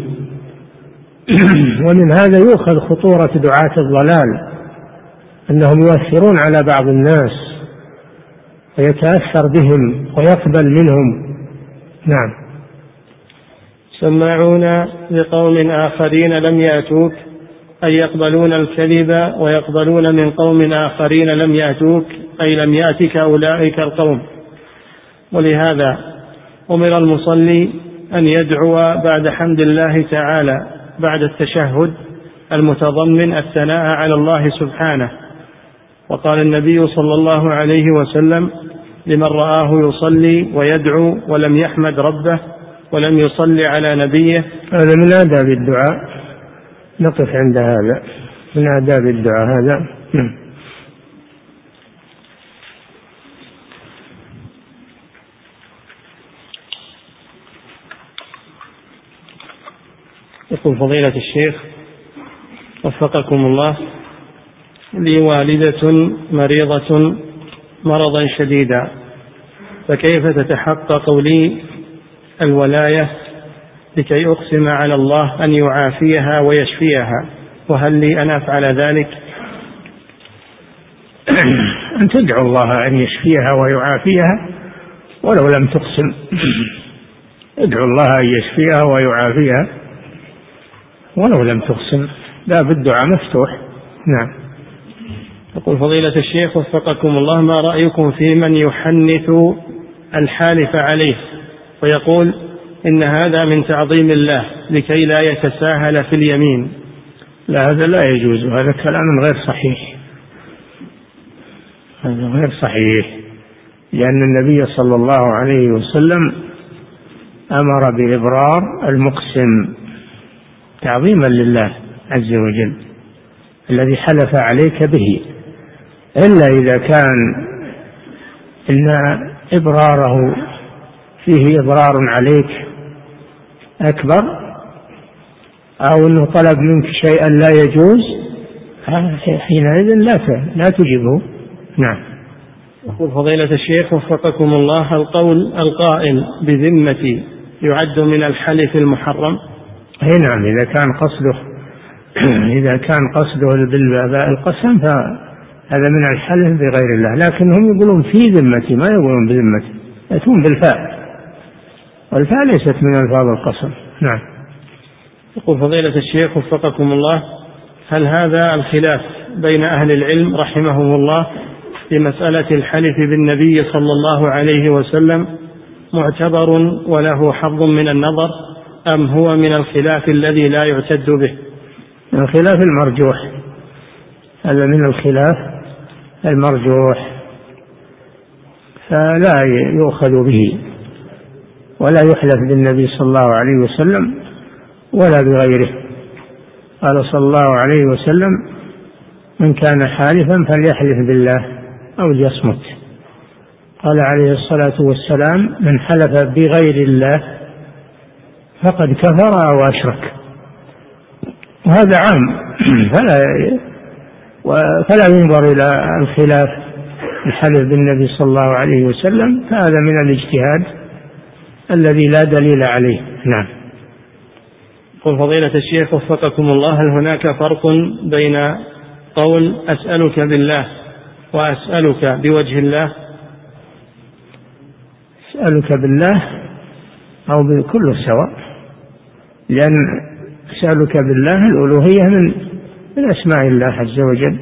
ومن هذا يؤخذ خطورة دعاة الضلال أنهم يؤثرون على بعض الناس ويتأثر بهم ويقبل منهم. نعم. سماعون لقوم آخرين لم يأتوك أي يقبلون الكذب ويقبلون من قوم آخرين لم يأتوك أي لم يأتك أولئك القوم. ولهذا أمر المصلي أن يدعو بعد حمد الله تعالى بعد التشهد المتضمن الثناء على الله سبحانه. وقال النبي صلى الله عليه وسلم لمن رآه يصلي ويدعو ولم يحمد ربه ولم يصلي على نبيه. هذا من آداب الدعاء. نقف عند هذا. من آداب الدعاء هذا. يقول فضيلة الشيخ وفقكم الله لي والدة مريضة مرضا شديدا فكيف تتحقق لي الولاية لكي أقسم على الله أن يعافيها ويشفيها؟ وهل لي أن أفعل ذلك؟ أن تدعو الله أن يشفيها ويعافيها ولو لم تقسم. ادعو الله أن يشفيها ويعافيها. ولو لم تقسم باب الدعاء مفتوح. نعم. يقول فضيلة الشيخ وفقكم الله ما رأيكم في من يحنث الحالف عليه؟ ويقول إن هذا من تعظيم الله لكي لا يتساهل في اليمين. لا هذا لا يجوز. هذا كلام غير صحيح. هذا غير صحيح. لأن النبي صلى الله عليه وسلم أمر بإبرار المقسم. تعظيما لله عز وجل الذي حلف عليك به إلا إذا كان إن إبراره فيه إضرار عليك أكبر أو أنه طلب منك شيئا لا يجوز حينئذ لا لا تجبه نعم. يقول فضيلة الشيخ وفقكم الله القول القائل بذمتي يعد من الحلف المحرم. اي نعم إذا كان قصده إذا كان قصده بالباء القسم فهذا من الحلف بغير الله. لكن هم يقولون في ذمتي ما يقولون بذمتي يأتون بالفاء. والفاء ليست من الفاظ القسم. نعم. يقول فضيلة الشيخ وفقكم الله هل هذا الخلاف بين أهل العلم رحمهم الله في مسألة الحلف بالنبي صلى الله عليه وسلم معتبر وله حظ من النظر؟ أم هو من الخلاف الذي لا يعتد به؟ الخلاف المرجوح. هذا من الخلاف المرجوح. فلا يؤخذ به ولا يحلف بالنبي صلى الله عليه وسلم ولا بغيره. قال صلى الله عليه وسلم من كان حالفا فليحلف بالله أو ليصمت. قال عليه الصلاة والسلام من حلف بغير الله فقد كفر أو أشرك وهذا عام. فلا فلا ينظر إلى الخلاف الحلف بالنبي صلى الله عليه وسلم فهذا من الاجتهاد الذي لا دليل عليه. نعم. قل فضيلة الشيخ وفقكم الله هل هناك فرق بين قول أسألك بالله وأسألك بوجه الله؟ أسألك بالله أو بكل سواء. لأن أسألك بالله الألوهية من من أسماء الله عز وجل.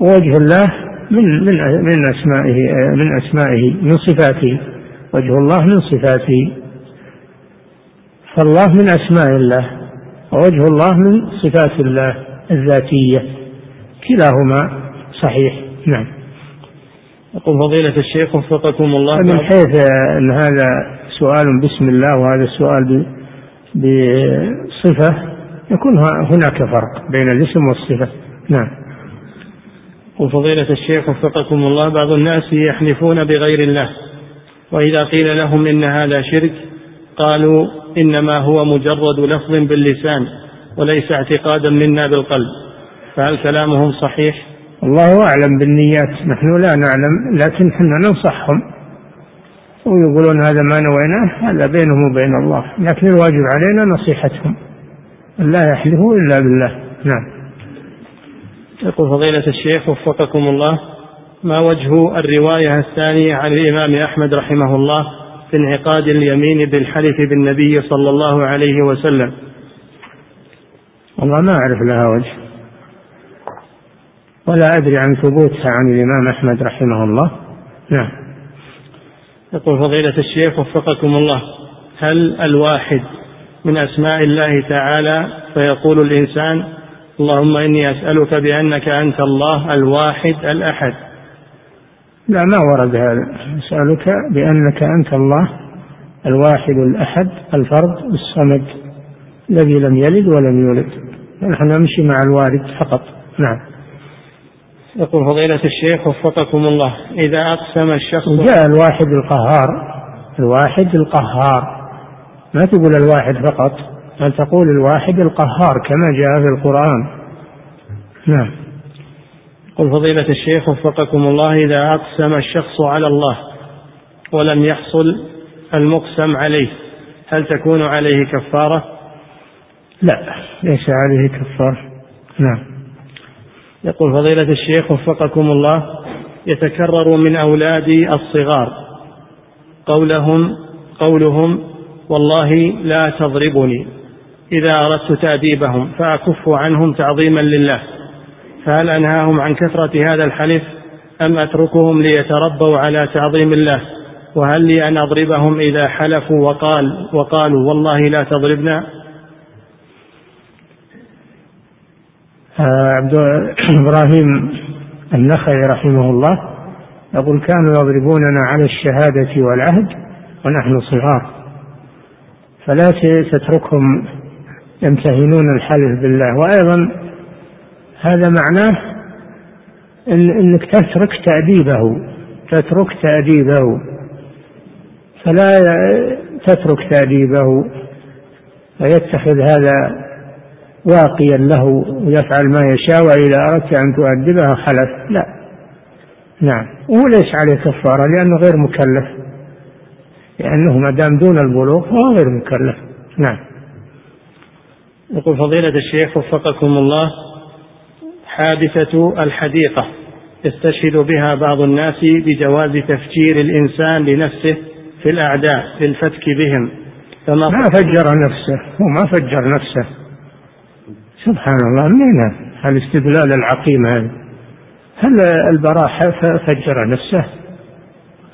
ووجه الله من من من أسمائه من أسمائه من صفاته. وجه الله من صفاته. فالله من أسماء الله ووجه الله من صفات الله الذاتية. كلاهما صحيح. نعم. يقول فضيلة الشيخ وفقكم الله. من حيث أن هذا سؤال بسم الله وهذا سؤال بصفة يكون هناك فرق بين الاسم والصفة. نعم. وفضيلة الشيخ وفقكم الله بعض الناس يحلفون بغير الله وإذا قيل لهم إن هذا شرك قالوا إنما هو مجرد لفظ باللسان وليس اعتقادا منا بالقلب. فهل كلامهم صحيح؟ الله أعلم بالنيات نحن لا نعلم لكن إحنا ننصحهم. ويقولون هذا ما نويناه هذا بينهم وبين الله. لكن الواجب علينا نصيحتهم. لا يحلفوا إلا بالله. نعم. يقول فضيلة الشيخ وفقكم الله ما وجه الرواية الثانية عن الإمام أحمد رحمه الله في انعقاد اليمين بالحلف بالنبي صلى الله عليه وسلم؟ والله ما أعرف لها وجه. ولا أدري عن ثبوتها عن الإمام أحمد رحمه الله. نعم. يقول فضيلة الشيخ وفقكم الله هل الواحد من أسماء الله تعالى فيقول الإنسان اللهم إني أسألك بأنك أنت الله الواحد الأحد؟ لا ما ورد هذا. أسألك بأنك أنت الله الواحد الأحد الفرد الصمد الذي لم يلد ولم يولد. نحن نمشي مع الوارد فقط. نعم. يقول فضيلة الشيخ وفقكم الله. إذا أقسم الشخص جاء الواحد القهار الواحد القهار. ما تقول الواحد فقط بل تقول الواحد القهار كما جاء في القرآن. نعم. يقول فضيلة الشيخ وفقكم الله إذا أقسم الشخص على الله ولم يحصل المقسم عليه هل تكون عليه كفارة؟ لا ليس عليه كفارة. نعم. يقول فضيلة الشيخ وفقكم الله يتكرر من أولادي الصغار قولهم قولهم والله لا تضربني. إذا أردت تأديبهم فأكف عنهم تعظيما لله. فهل أنهاهم عن كثرة هذا الحلف؟ أم أتركهم ليتربوا على تعظيم الله؟ وهل لي أن أضربهم إذا حلفوا وقال وقالوا والله لا تضربنا؟ عبد إبراهيم النخعي رحمه الله يقول كانوا يضربوننا على الشهادة والعهد ونحن صغار. فلا تتركهم يمتهنون الحلف بالله. وأيضا هذا معناه إنك تترك تأديبه تترك تأديبه. فلا تترك تأديبه. فيتخذ هذا واقيا له ويفعل ما يشاء وإذا أردت أن تؤدبه خلف. لا. نعم. هو ليس عليه كفارة لأنه غير مكلف. لأنه ما دام دون البلوغ فهو غير مكلف. نعم. يقول فضيلة الشيخ وفقكم الله حادثة الحديقة يستشهد بها بعض الناس بجواز تفجير الإنسان لنفسه في الأعداء للفتك بهم. فما ما فجر نفسه هو ما فجر نفسه. سبحان الله من الاستدلال العقيم هذا هل البراء فجر نفسه؟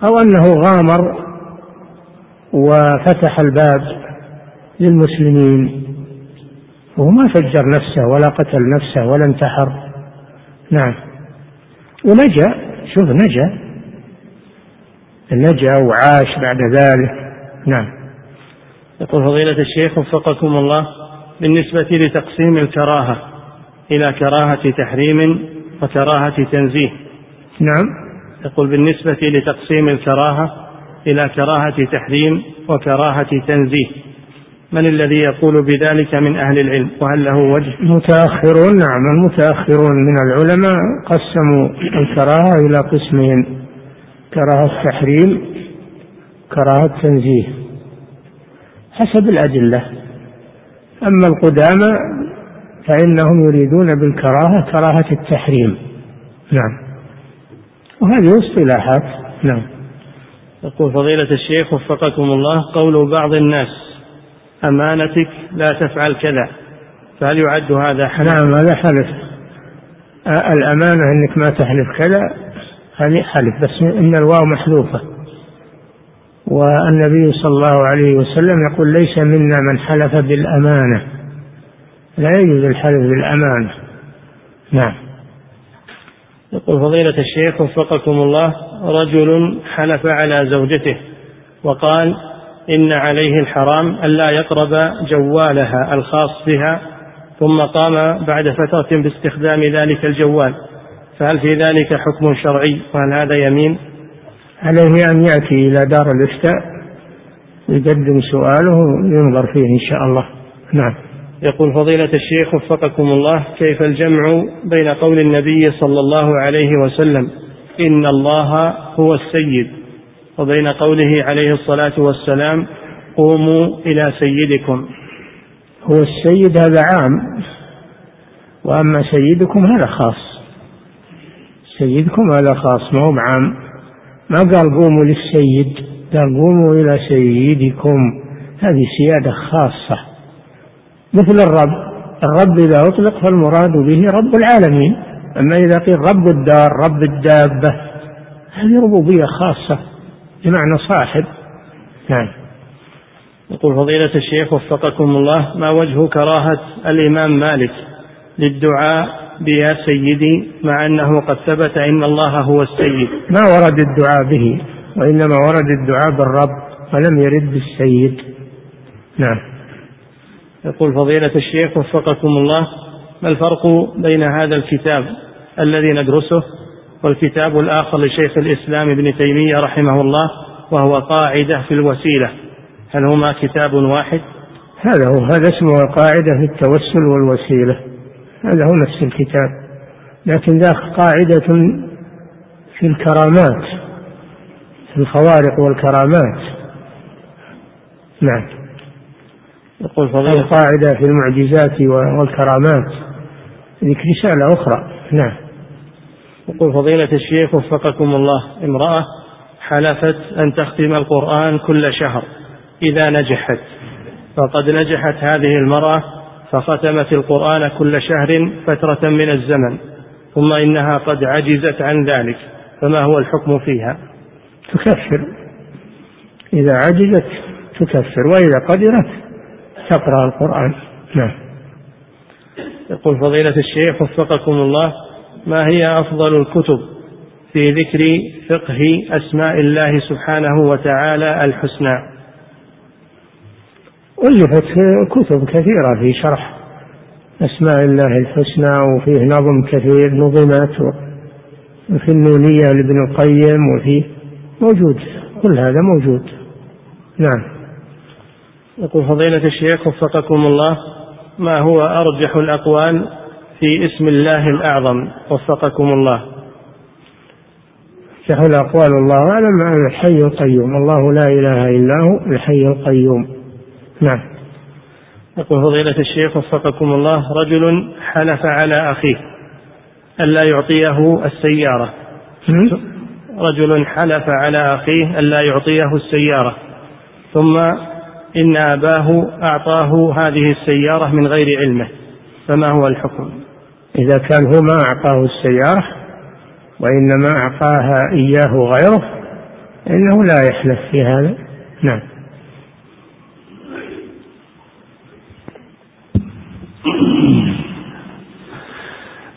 أو أنه غامر وفتح الباب للمسلمين وهو ما فجر نفسه ولا قتل نفسه ولا انتحر. نعم. ونجا شوف نجا. نجا وعاش بعد ذلك. نعم. يقول فضيلة الشيخ وفقكم الله. بالنسبة لتقسيم الكراهة إلى كراهة تحريم وكراهة تنزيه. نعم. يقول بالنسبة لتقسيم الكراهة إلى كراهة تحريم وكراهة تنزيه. من الذي يقول بذلك من أهل العلم؟ وهل له وجه؟ المتأخرون نعم المتأخرون من العلماء قسموا الكراهة إلى قسمين. كراهة تحريم كراهة تنزيه. حسب الأدلة. أما القدامى فإنهم يريدون بالكراهة كراهة التحريم. نعم. وهذه اصطلاحات. نعم. يقول فضيلة الشيخ وفقكم الله قول بعض الناس أمانتك لا تفعل كذا فهل يعد هذا حلف؟ نعم هذا حلف الأمانة أنك ما تحلف كذا هذه حلف بس إن الواو محذوفة. والنبي صلى الله عليه وسلم يقول ليس منا من حلف بالأمانة. لا يجوز الحلف بالأمانة. نعم. يقول فضيلة الشيخ وفقكم الله رجل حلف على زوجته وقال إن عليه الحرام ألا يقرب جوالها الخاص بها ثم قام بعد فترة باستخدام ذلك الجوال. فهل في ذلك حكم شرعي؟ وهل هذا يمين؟ عليه أن يأتي إلى دار الإفتاء ويقدم سؤاله وينظر فيه إن شاء الله. نعم. يقول فضيلة الشيخ وفقكم الله كيف الجمع بين قول النبي صلى الله عليه وسلم إن الله هو السيد وبين قوله عليه الصلاة والسلام قوموا إلى سيدكم. هو السيد هذا عام وأما سيدكم هذا خاص. سيدكم هذا خاص ما هو عام ما قال قوموا للسيد؟ قال قوموا إلى سيدكم. هذه سيادة خاصة. مثل الرب. الرب إذا أطلق فالمراد به رب العالمين. أما إذا قيل رب الدار رب الدابة هذه ربوبية خاصة بمعنى صاحب. نعم. يقول فضيلة الشيخ وفقكم الله ما وجه كراهة الإمام مالك للدعاء بيا سيدي مع أنه قد ثبت إن الله هو السيد. ما ورد الدعاء به وإنما ورد الدعاء بالرب ولم يرد بالسيد. نعم. يقول فضيلة الشيخ وفقكم الله ما الفرق بين هذا الكتاب الذي ندرسه والكتاب الآخر لشيخ الإسلام ابن تيمية رحمه الله وهو قاعدة في الوسيلة؟ هل هما كتاب واحد؟ هذا هو هذا اسمه قاعدة في التوسل والوسيلة. هذا هو نفس الكتاب لكن ذاك قاعدة في الكرامات في الخوارق والكرامات. نعم. يقول فضيلة القاعدة في المعجزات والكرامات ذيك رسالة أخرى. نعم. يقول فضيلة الشيخ وفقكم الله امرأة حلفت أن تختم القرآن كل شهر إذا نجحت. فقد نجحت هذه المرأة فختمت القرآن كل شهر فترة من الزمن ثم إنها قد عجزت عن ذلك فما هو الحكم فيها؟ تكفر. إذا عجزت تكفر وإذا قدرت تقرأ القرآن. نعم. يقول فضيلة الشيخ وفقكم الله ما هي أفضل الكتب في ذكر فقه أسماء الله سبحانه وتعالى الحسنى؟ ألفت كتب كثيرة في شرح أسماء الله الحسنى وفيه نظم كثير نظمت وفي النونية لابن القيم وفي موجود كل هذا موجود. نعم. يقول فضيلة الشيخ وفقكم الله ما هو أرجح الأقوال في اسم الله الأعظم؟ وفقكم الله. أرجح الأقوال الله أعلم الحي القيوم. الله لا إله إلا هو الحي القيوم. نعم. يقول فضيلة الشيخ وفقكم الله رجل حلف على أخيه ألا يعطيه السيارة. رجل حلف على أخيه ألا يعطيه السيارة. ثم إن أباه أعطاه هذه السيارة من غير علمه. فما هو الحكم؟ إذا كان هو ما أعطاه السيارة وإنما أعطاها إياه غيره إنه لا يحلف في هذا. نعم.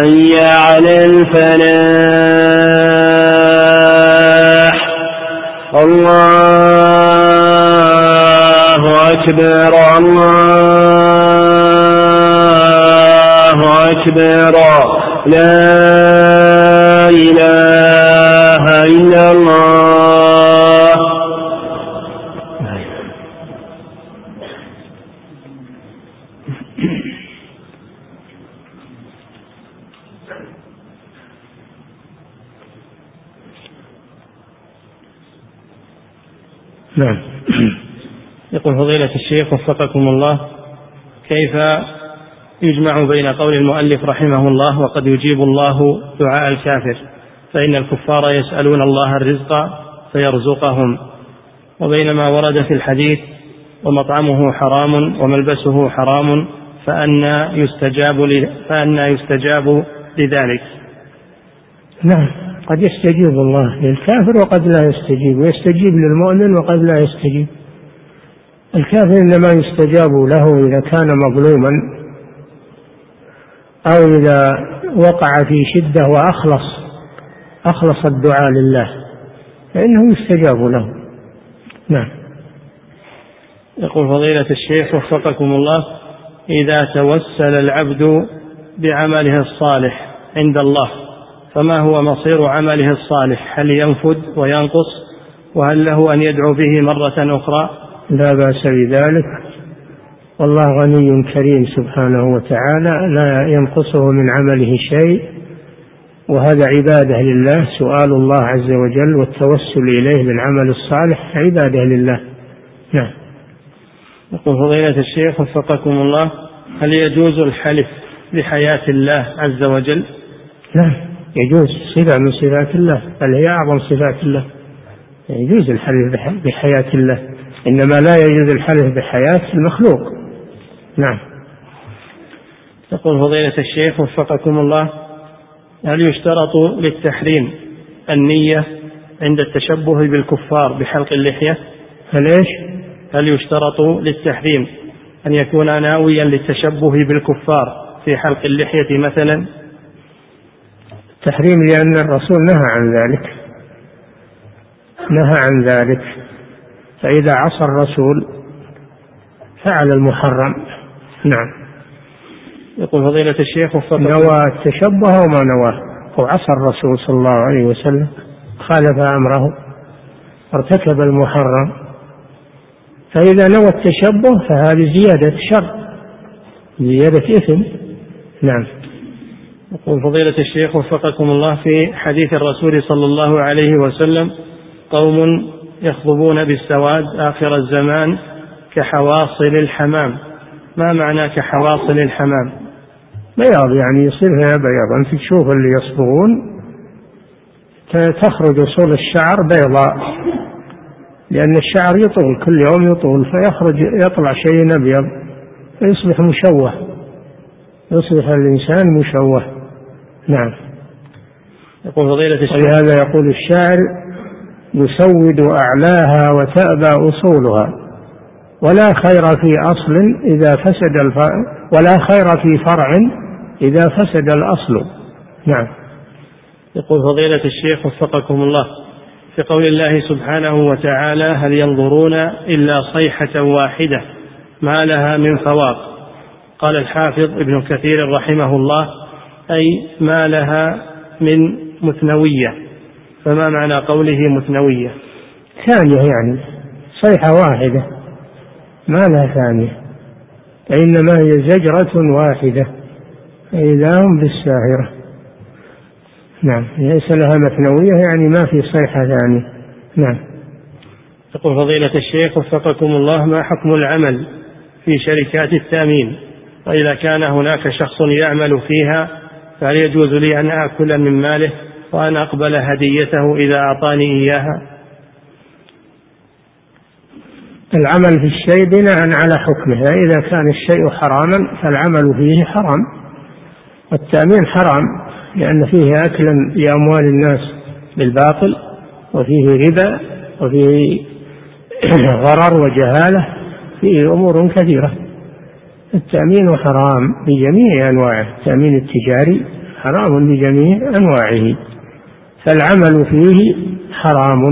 حي على الفلاح. الله أكبر الله أكبر. لا نعم. يقول فضيلة الشيخ وفقكم الله كيف يجمع بين قول المؤلف رحمه الله وقد يجيب الله دعاء الكافر؟ فإن الكفار يسألون الله الرزق فيرزقهم. وبين ما ورد في الحديث ومطعمه حرام وملبسه حرام فأنى يستجاب فأنى يستجاب لذلك. نعم. قد يستجيب الله للكافر وقد لا يستجيب ويستجيب للمؤمن وقد لا يستجيب. الكافر إنما يستجاب له إذا كان مظلوما أو إذا وقع في شدة وأخلص أخلص الدعاء لله فإنه يستجاب له. نعم. يقول فضيلة الشيخ وفقكم الله إذا توسل العبد بعمله الصالح عند الله فما هو مصير عمله الصالح؟ هل ينفد وينقص؟ وهل له أن يدعو به مرة أخرى؟ لا بأس بذلك. والله غني كريم سبحانه وتعالى لا ينقصه من عمله شيء. وهذا عبادة لله سؤال الله عز وجل والتوسل إليه بالعمل الصالح عبادة لله. نعم. يقول فضيلة الشيخ وفقكم الله هل يجوز الحلف بحياة الله عز وجل؟ نعم. يجوز صفة من صفات الله بل هي أعظم صفات الله. يجوز الحلف بحياة الله. إنما لا يجوز الحلف بحياة المخلوق. نعم. يقول فضيلة الشيخ وفقكم الله هل يشترط للتحريم النية عند التشبه بالكفار بحلق اللحية؟ هل إيش؟ هل يشترط للتحريم أن يكون ناويا للتشبه بالكفار في حلق اللحية مثلا؟ تحريم لأن الرسول نهى عن ذلك. نهى عن ذلك. فإذا عصى الرسول فعل المحرم. نعم. يقول فضيلة الشيخ وفقكم نوى التشبه وما نواه. هو عصى الرسول صلى الله عليه وسلم خالف أمره ارتكب المحرم. فإذا نوى التشبه فهذه زيادة شر زيادة إثم. نعم. يقول فضيلة الشيخ وفقكم الله في حديث الرسول صلى الله عليه وسلم قوم يخضبون بالسواد آخر الزمان كحواصل الحمام. ما معنى كحواصل الحمام؟ بياض يعني يصير فيها بياض. أنت تشوف اللي يصبغون تخرج أصول الشعر بيضاء. لأن الشعر يطول كل يوم يطول فيخرج يطلع شيء أبيض فيصبح مشوه. يصبح الإنسان مشوه. نعم. يقول فضيلة الشيخ. ولهذا يقول الشاعر يسود أعلاها وتأبى أصولها ولا خير في أصل إذا فسد الف... ولا خير في فرع إذا فسد الأصل. نعم. يقول فضيلة الشيخ وفقكم الله في قول الله سبحانه وتعالى هل ينظرون إلا صيحة واحدة ما لها من فواق؟ قال الحافظ ابن كثير رحمه الله أي ما لها من مثنوية. فما معنى قوله مثنوية؟ ثانية يعني صيحة واحدة. ما لها ثانية؟ فإنما هي زجرة واحدة. فإذا هم بالساهرة. نعم ليس لها مثنوية يعني ما في صيحة ثانية. نعم. يقول فضيلة الشيخ وفقكم الله ما حكم العمل في شركات التأمين وإذا كان هناك شخص يعمل فيها فهل يجوز لي أن آكل من ماله وأن أقبل هديته إذا أعطاني إياها؟ العمل في الشيء بناء على حكمه إذا كان الشيء حراما فالعمل فيه حرام والتأمين حرام لأن فيه أكلا لأموال الناس بالباطل وفيه ربا وفيه غرر وجهالة فيه أمور كثيرة. التأمين حرام بجميع أنواعه التأمين التجاري حرام بجميع أنواعه فالعمل فيه حرام.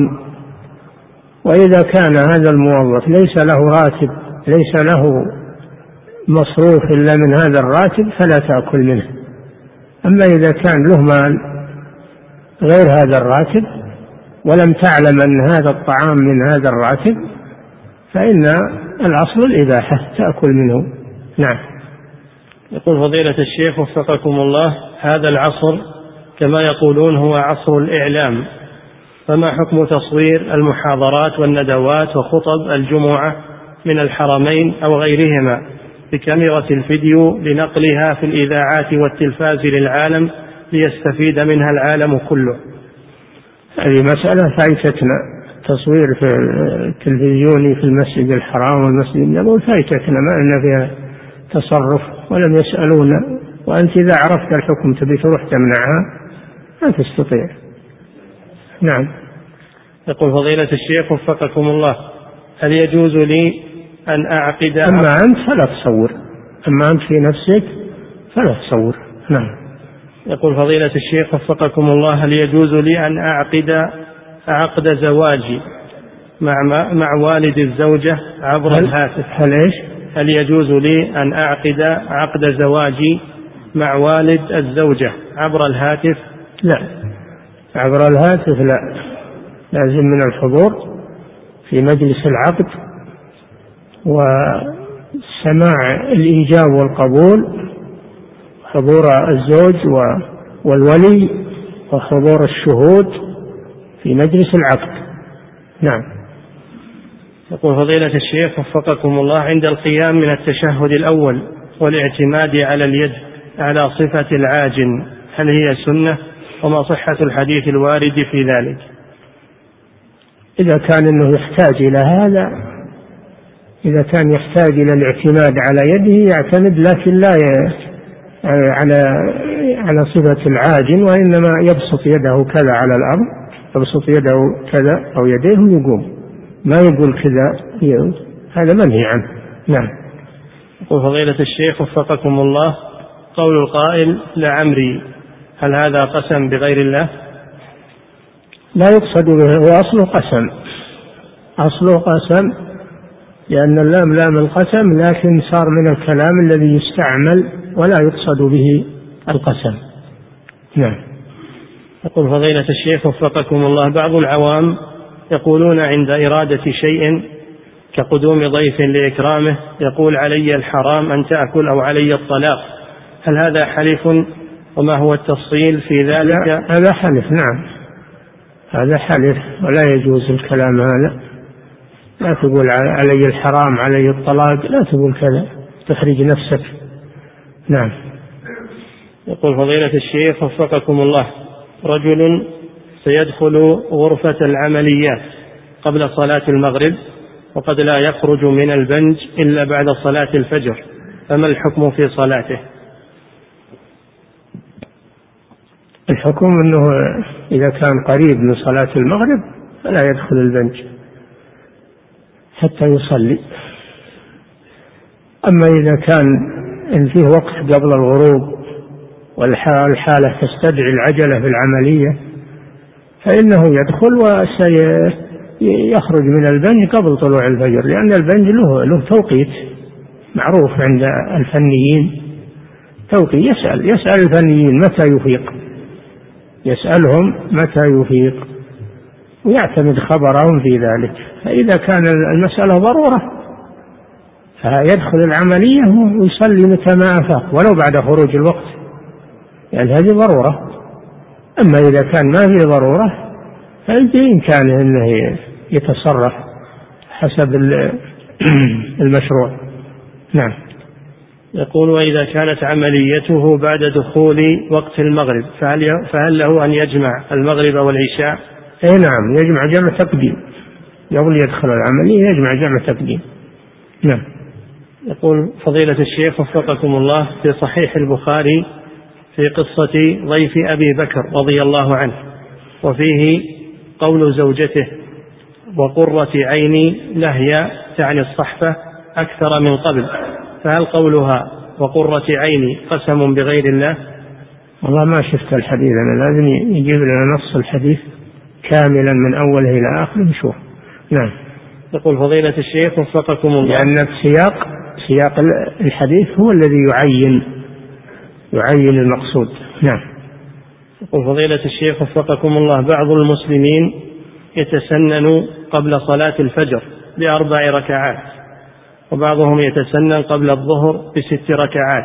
وإذا كان هذا الموظف ليس له راتب ليس له مصروف إلا من هذا الراتب فلا تأكل منه. أما إذا كان له مال غير هذا الراتب ولم تعلم أن هذا الطعام من هذا الراتب فإن الأصل الإباحة تأكل منه. نعم. يقول فضيلة الشيخ وفقكم الله هذا العصر كما يقولون هو عصر الإعلام. فما حكم تصوير المحاضرات والندوات وخطب الجمعة من الحرمين أو غيرهما بكاميرا الفيديو لنقلها في الإذاعات والتلفاز للعالم ليستفيد منها العالم كله؟ هذه مسألة فايتتنا. تصوير في التلفزيوني في المسجد الحرام والمسجد النبوي فايتتنا ما لنا فيها تصرف ولم يسألونا وأنت إذا عرفت الحكم تبي تروح تمنعها ما تستطيع. نعم. يقول فضيلة الشيخ وفقكم الله هل يجوز لي أن أعقد أما أنت فلا تصور. أما أنت في نفسك فلا تصور. نعم. يقول فضيلة الشيخ وفقكم الله هل يجوز لي أن أعقد عقد زواجي مع مع والد الزوجة عبر هل الهاتف؟ هل إيش؟ هل يجوز لي أن أعقد عقد زواجي مع والد الزوجة عبر الهاتف؟ لا. عبر الهاتف لا. لازم من الحضور في مجلس العقد وسماع الإيجاب والقبول حضور الزوج والولي وحضور الشهود في مجلس العقد. نعم. يقول فضيلة الشيخ وفقكم الله عند القيام من التشهد الأول والاعتماد على اليد على صفة العاجن هل هي سنة وما صحة الحديث الوارد في ذلك إذا كان أنه يحتاج إلى هذا إذا كان يحتاج إلى الاعتماد على يده يعتمد لكن لا. على على صفة العاجن وإنما يبسط يده كذا على الأرض يبسط يده كذا أو يديه ويقوم ما يقول كذا هذا منهي عنه. نعم. يقول فضيلة الشيخ وفقكم الله قول القائل لعمري هل هذا قسم بغير الله؟ لا يقصد به هو أصله قسم. أصله قسم لأن اللام لام القسم لكن صار من الكلام الذي يستعمل ولا يقصد به القسم. نعم. يقول فضيلة الشيخ وفقكم الله بعض العوام يقولون عند إرادة شيء كقدوم ضيف لإكرامه يقول علي الحرام أن تأكل أو علي الطلاق. هل هذا حلف وما هو التفصيل في ذلك؟ هذا حلف نعم. هذا حلف ولا يجوز الكلام هذا. لا تقول علي الحرام علي الطلاق لا تقول كذا. تحرج نفسك. نعم. يقول فضيلة الشيخ وفقكم الله رجل سيدخل غرفة العمليات قبل صلاة المغرب وقد لا يخرج من البنج إلا بعد صلاة الفجر. فما الحكم في صلاته؟ الحكم أنه إذا كان قريب من صلاة المغرب فلا يدخل البنج حتى يصلي. أما إذا كان إن فيه وقت قبل الغروب والحالة تستدعي العجلة في العملية فإنه يدخل وسيخرج من البنج قبل طلوع الفجر لأن البنج له له توقيت معروف عند الفنيين. توقيت يسأل يسأل الفنيين متى يفيق. يسألهم متى يفيق ويعتمد خبرهم في ذلك. فإذا كان المسألة ضرورة فيدخل العملية ويصلي متى ما أفاق ولو بعد خروج الوقت. يعني هذه ضرورة. أما إذا كان ما في ضرورة فبإمكانه أنه يتصرف حسب المشروع. نعم. يقول وإذا كانت عمليته بعد دخول وقت المغرب فهل فهل له أن يجمع المغرب والعشاء؟ أي نعم يجمع جمع تقديم. قبل يدخل العملية يجمع جمع تقديم. نعم. يقول فضيلة الشيخ وفقكم الله في صحيح البخاري في قصة ضيف أبي بكر رضي الله عنه وفيه قول زوجته وقرة عيني لهي تعني الصحفة أكثر من قبل فهل قولها وقرة عيني قسم بغير الله؟ والله ما شفت الحديث أنا لازم يجيب لنا نص الحديث كاملا من أوله إلى آخره نشوف. نعم. يقول فضيلة الشيخ وفقكم الله. لأن السياق سياق الحديث هو الذي يعين يعين المقصود. نعم. يقول فضيلة الشيخ وفقكم الله بعض المسلمين يتسنن قبل صلاة الفجر بأربع ركعات وبعضهم يتسنن قبل الظهر بست ركعات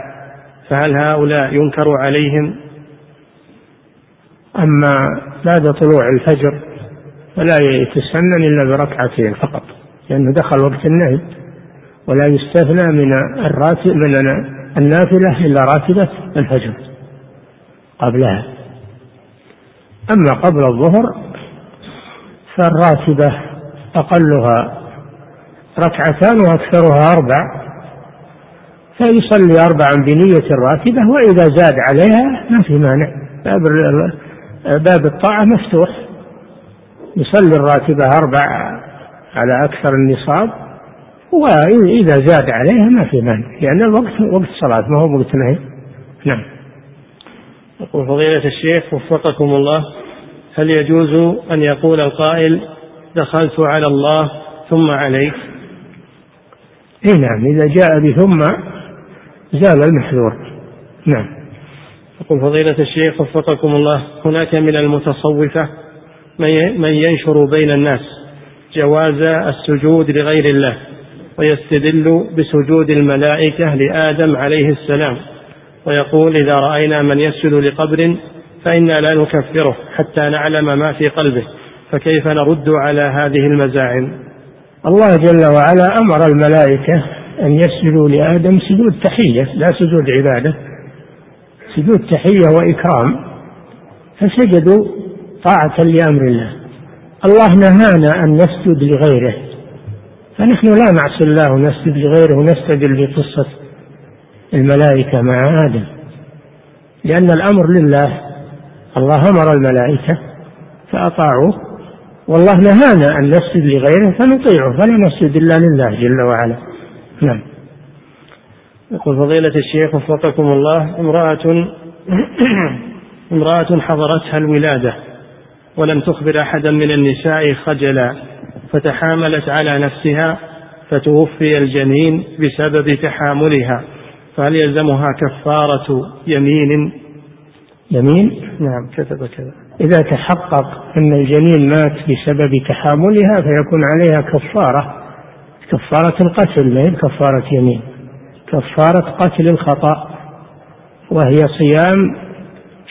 فهل هؤلاء ينكر عليهم؟ أما بعد طلوع الفجر فلا يتسنن إلا بركعتين فقط لأنه دخل وقت النهي ولا يستثنى من الراتب من النافلة إلا راتبة الفجر قبلها. أما قبل الظهر فالراتبة أقلها ركعتان وأكثرها أربع فيصلي أربعا بنية الراتبة وإذا زاد عليها ما في مانع. باب باب الطاعة مفتوح. يصلي الراتبة أربع على أكثر النصاب. وإذا زاد عليها ما في مانع لأن الوقت وقت صلاة ما هو وقت نهي نعم. يقول فضيلة الشيخ وفقكم الله هل يجوز أن يقول القائل دخلت على الله ثم عليك إي نعم إذا جاء بثم زال المحذور. نعم. يقول فضيلة الشيخ وفقكم الله هناك من المتصوفة من ينشر بين الناس جواز السجود لغير الله. ويستدل بسجود الملائكة لآدم عليه السلام ويقول إذا رأينا من يسجد لقبر فإنا لا نكفره حتى نعلم ما في قلبه فكيف نرد على هذه المزاعم؟ الله جل وعلا أمر الملائكة أن يسجدوا لآدم سجود تحية لا سجود عبادة سجود تحية وإكرام فسجدوا طاعة لأمر الله. الله نهانا أن نسجد لغيره. فنحن لا نعصي الله ونسجد لغيره ونستدل بقصة الملائكة مع آدم. لأن الأمر لله الله أمر الملائكة فأطاعوه. والله نهانا أن نسجد لغيره فنطيعه فلا نسجد إلا لله جل وعلا. نعم. يقول فضيلة الشيخ وفقكم الله امرأة امرأة حضرتها الولادة ولم تخبر أحدا من النساء خجلا. فتحاملت على نفسها فتوفي الجنين بسبب تحاملها فهل يلزمها كفارة يمين؟ يمين؟ نعم. كتب كذا. إذا تحقق أن الجنين مات بسبب تحاملها فيكون عليها كفارة كفارة القتل ما هي كفارة يمين كفارة قتل الخطأ وهي صيام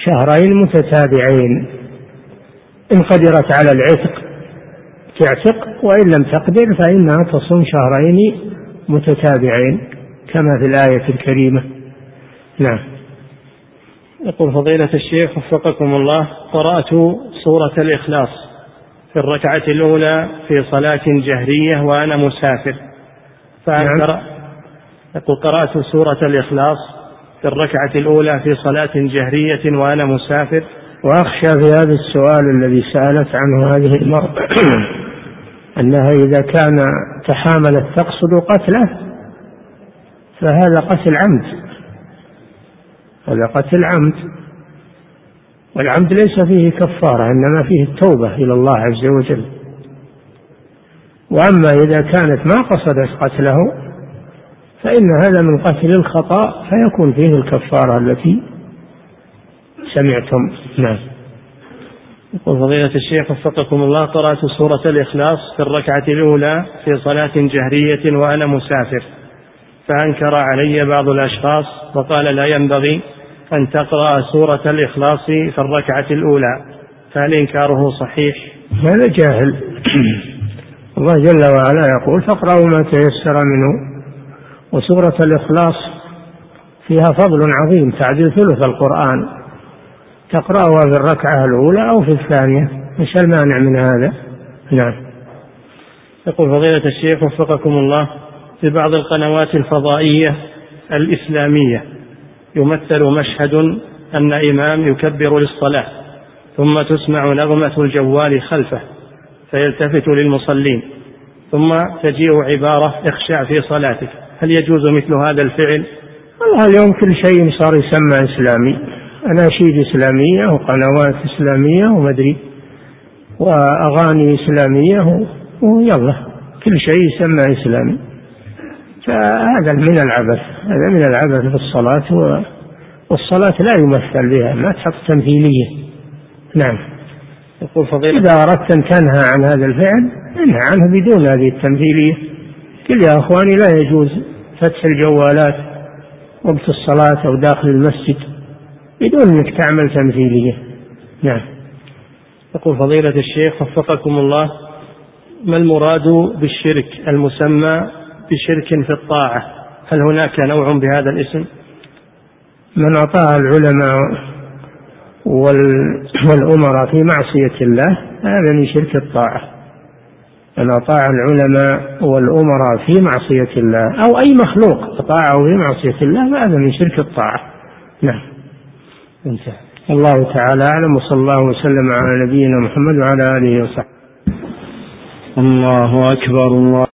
شهرين متتابعين. إن قدرت على العتق تعتق وإن لم تقدر فإنها تصوم شهرين متتابعين كما في الآية الكريمة. نعم. يقول فضيلة الشيخ وفقكم الله قرأت سورة الإخلاص في الركعة الأولى في صلاة جهرية وأنا مسافر. فهل نعم. يقول قرأت سورة الإخلاص في الركعة الأولى في صلاة جهرية وأنا مسافر. وأخشى في هذا السؤال الذي سألت عنه هذه المرأة. أنها إذا كان تحاملت تقصد قتله فهذا قتل عمد. هذا قتل عمد. والعمد ليس فيه كفارة إنما فيه التوبة إلى الله عز وجل. وأما إذا كانت ما قصدت قتله فإن هذا من قتل الخطأ فيكون فيه الكفارة التي سمعتم. نعم. يقول فضيلة الشيخ وفقكم الله قرأت سورة الإخلاص في الركعة الأولى في صلاة جهرية وأنا مسافر. فأنكر علي بعض الأشخاص وقال لا ينبغي أن تقرأ سورة الإخلاص في الركعة الأولى فهل إنكاره صحيح؟ هذا جاهل. الله جل وعلا يقول فاقرأوا ما تيسر منه. وسورة الإخلاص فيها فضل عظيم تعديل ثلث القرآن. تقرأها في الركعة الأولى أو في الثانية. إيش المانع من هذا؟ نعم. يقول فضيلة الشيخ وفقكم الله في بعض القنوات الفضائية الإسلامية يمثل مشهد أن إمام يكبر للصلاة ثم تسمع نغمة الجوال خلفه فيلتفت للمصلين ثم تجيء عبارة اخشع في صلاتك. هل يجوز مثل هذا الفعل؟ والله اليوم كل شيء صار يسمى إسلامي. أناشيد إسلامية وقنوات إسلامية ومدري وأغاني إسلامية ويلا كل شيء يسمى إسلامي. فهذا من العبث هذا من العبث في الصلاة والصلاة لا يمثل بها ما تحط تمثيلية. نعم. يقول فضيلة إذا أردت أن تنهى عن هذا الفعل انهى عنه بدون هذه التمثيلية. قل يا أخواني لا يجوز فتح الجوالات وقت الصلاة أو داخل المسجد. بدون أنك تعمل تمثيلية. نعم. يقول فضيلة الشيخ وفقكم الله ما المراد بالشرك المسمى بشرك في الطاعة؟ هل هناك نوع بهذا الاسم؟ من أطاع العلماء والأمراء في معصية الله هذا من شرك الطاعة. من أطاع العلماء والأمراء في معصية الله أو أي مخلوق أطاعه في معصية الله فهذا من شرك الطاعة. نعم. انتهى. الله تعالى أعلم وصلى الله وسلم على نبينا محمد وعلى آله وصحبه. الله أكبر الله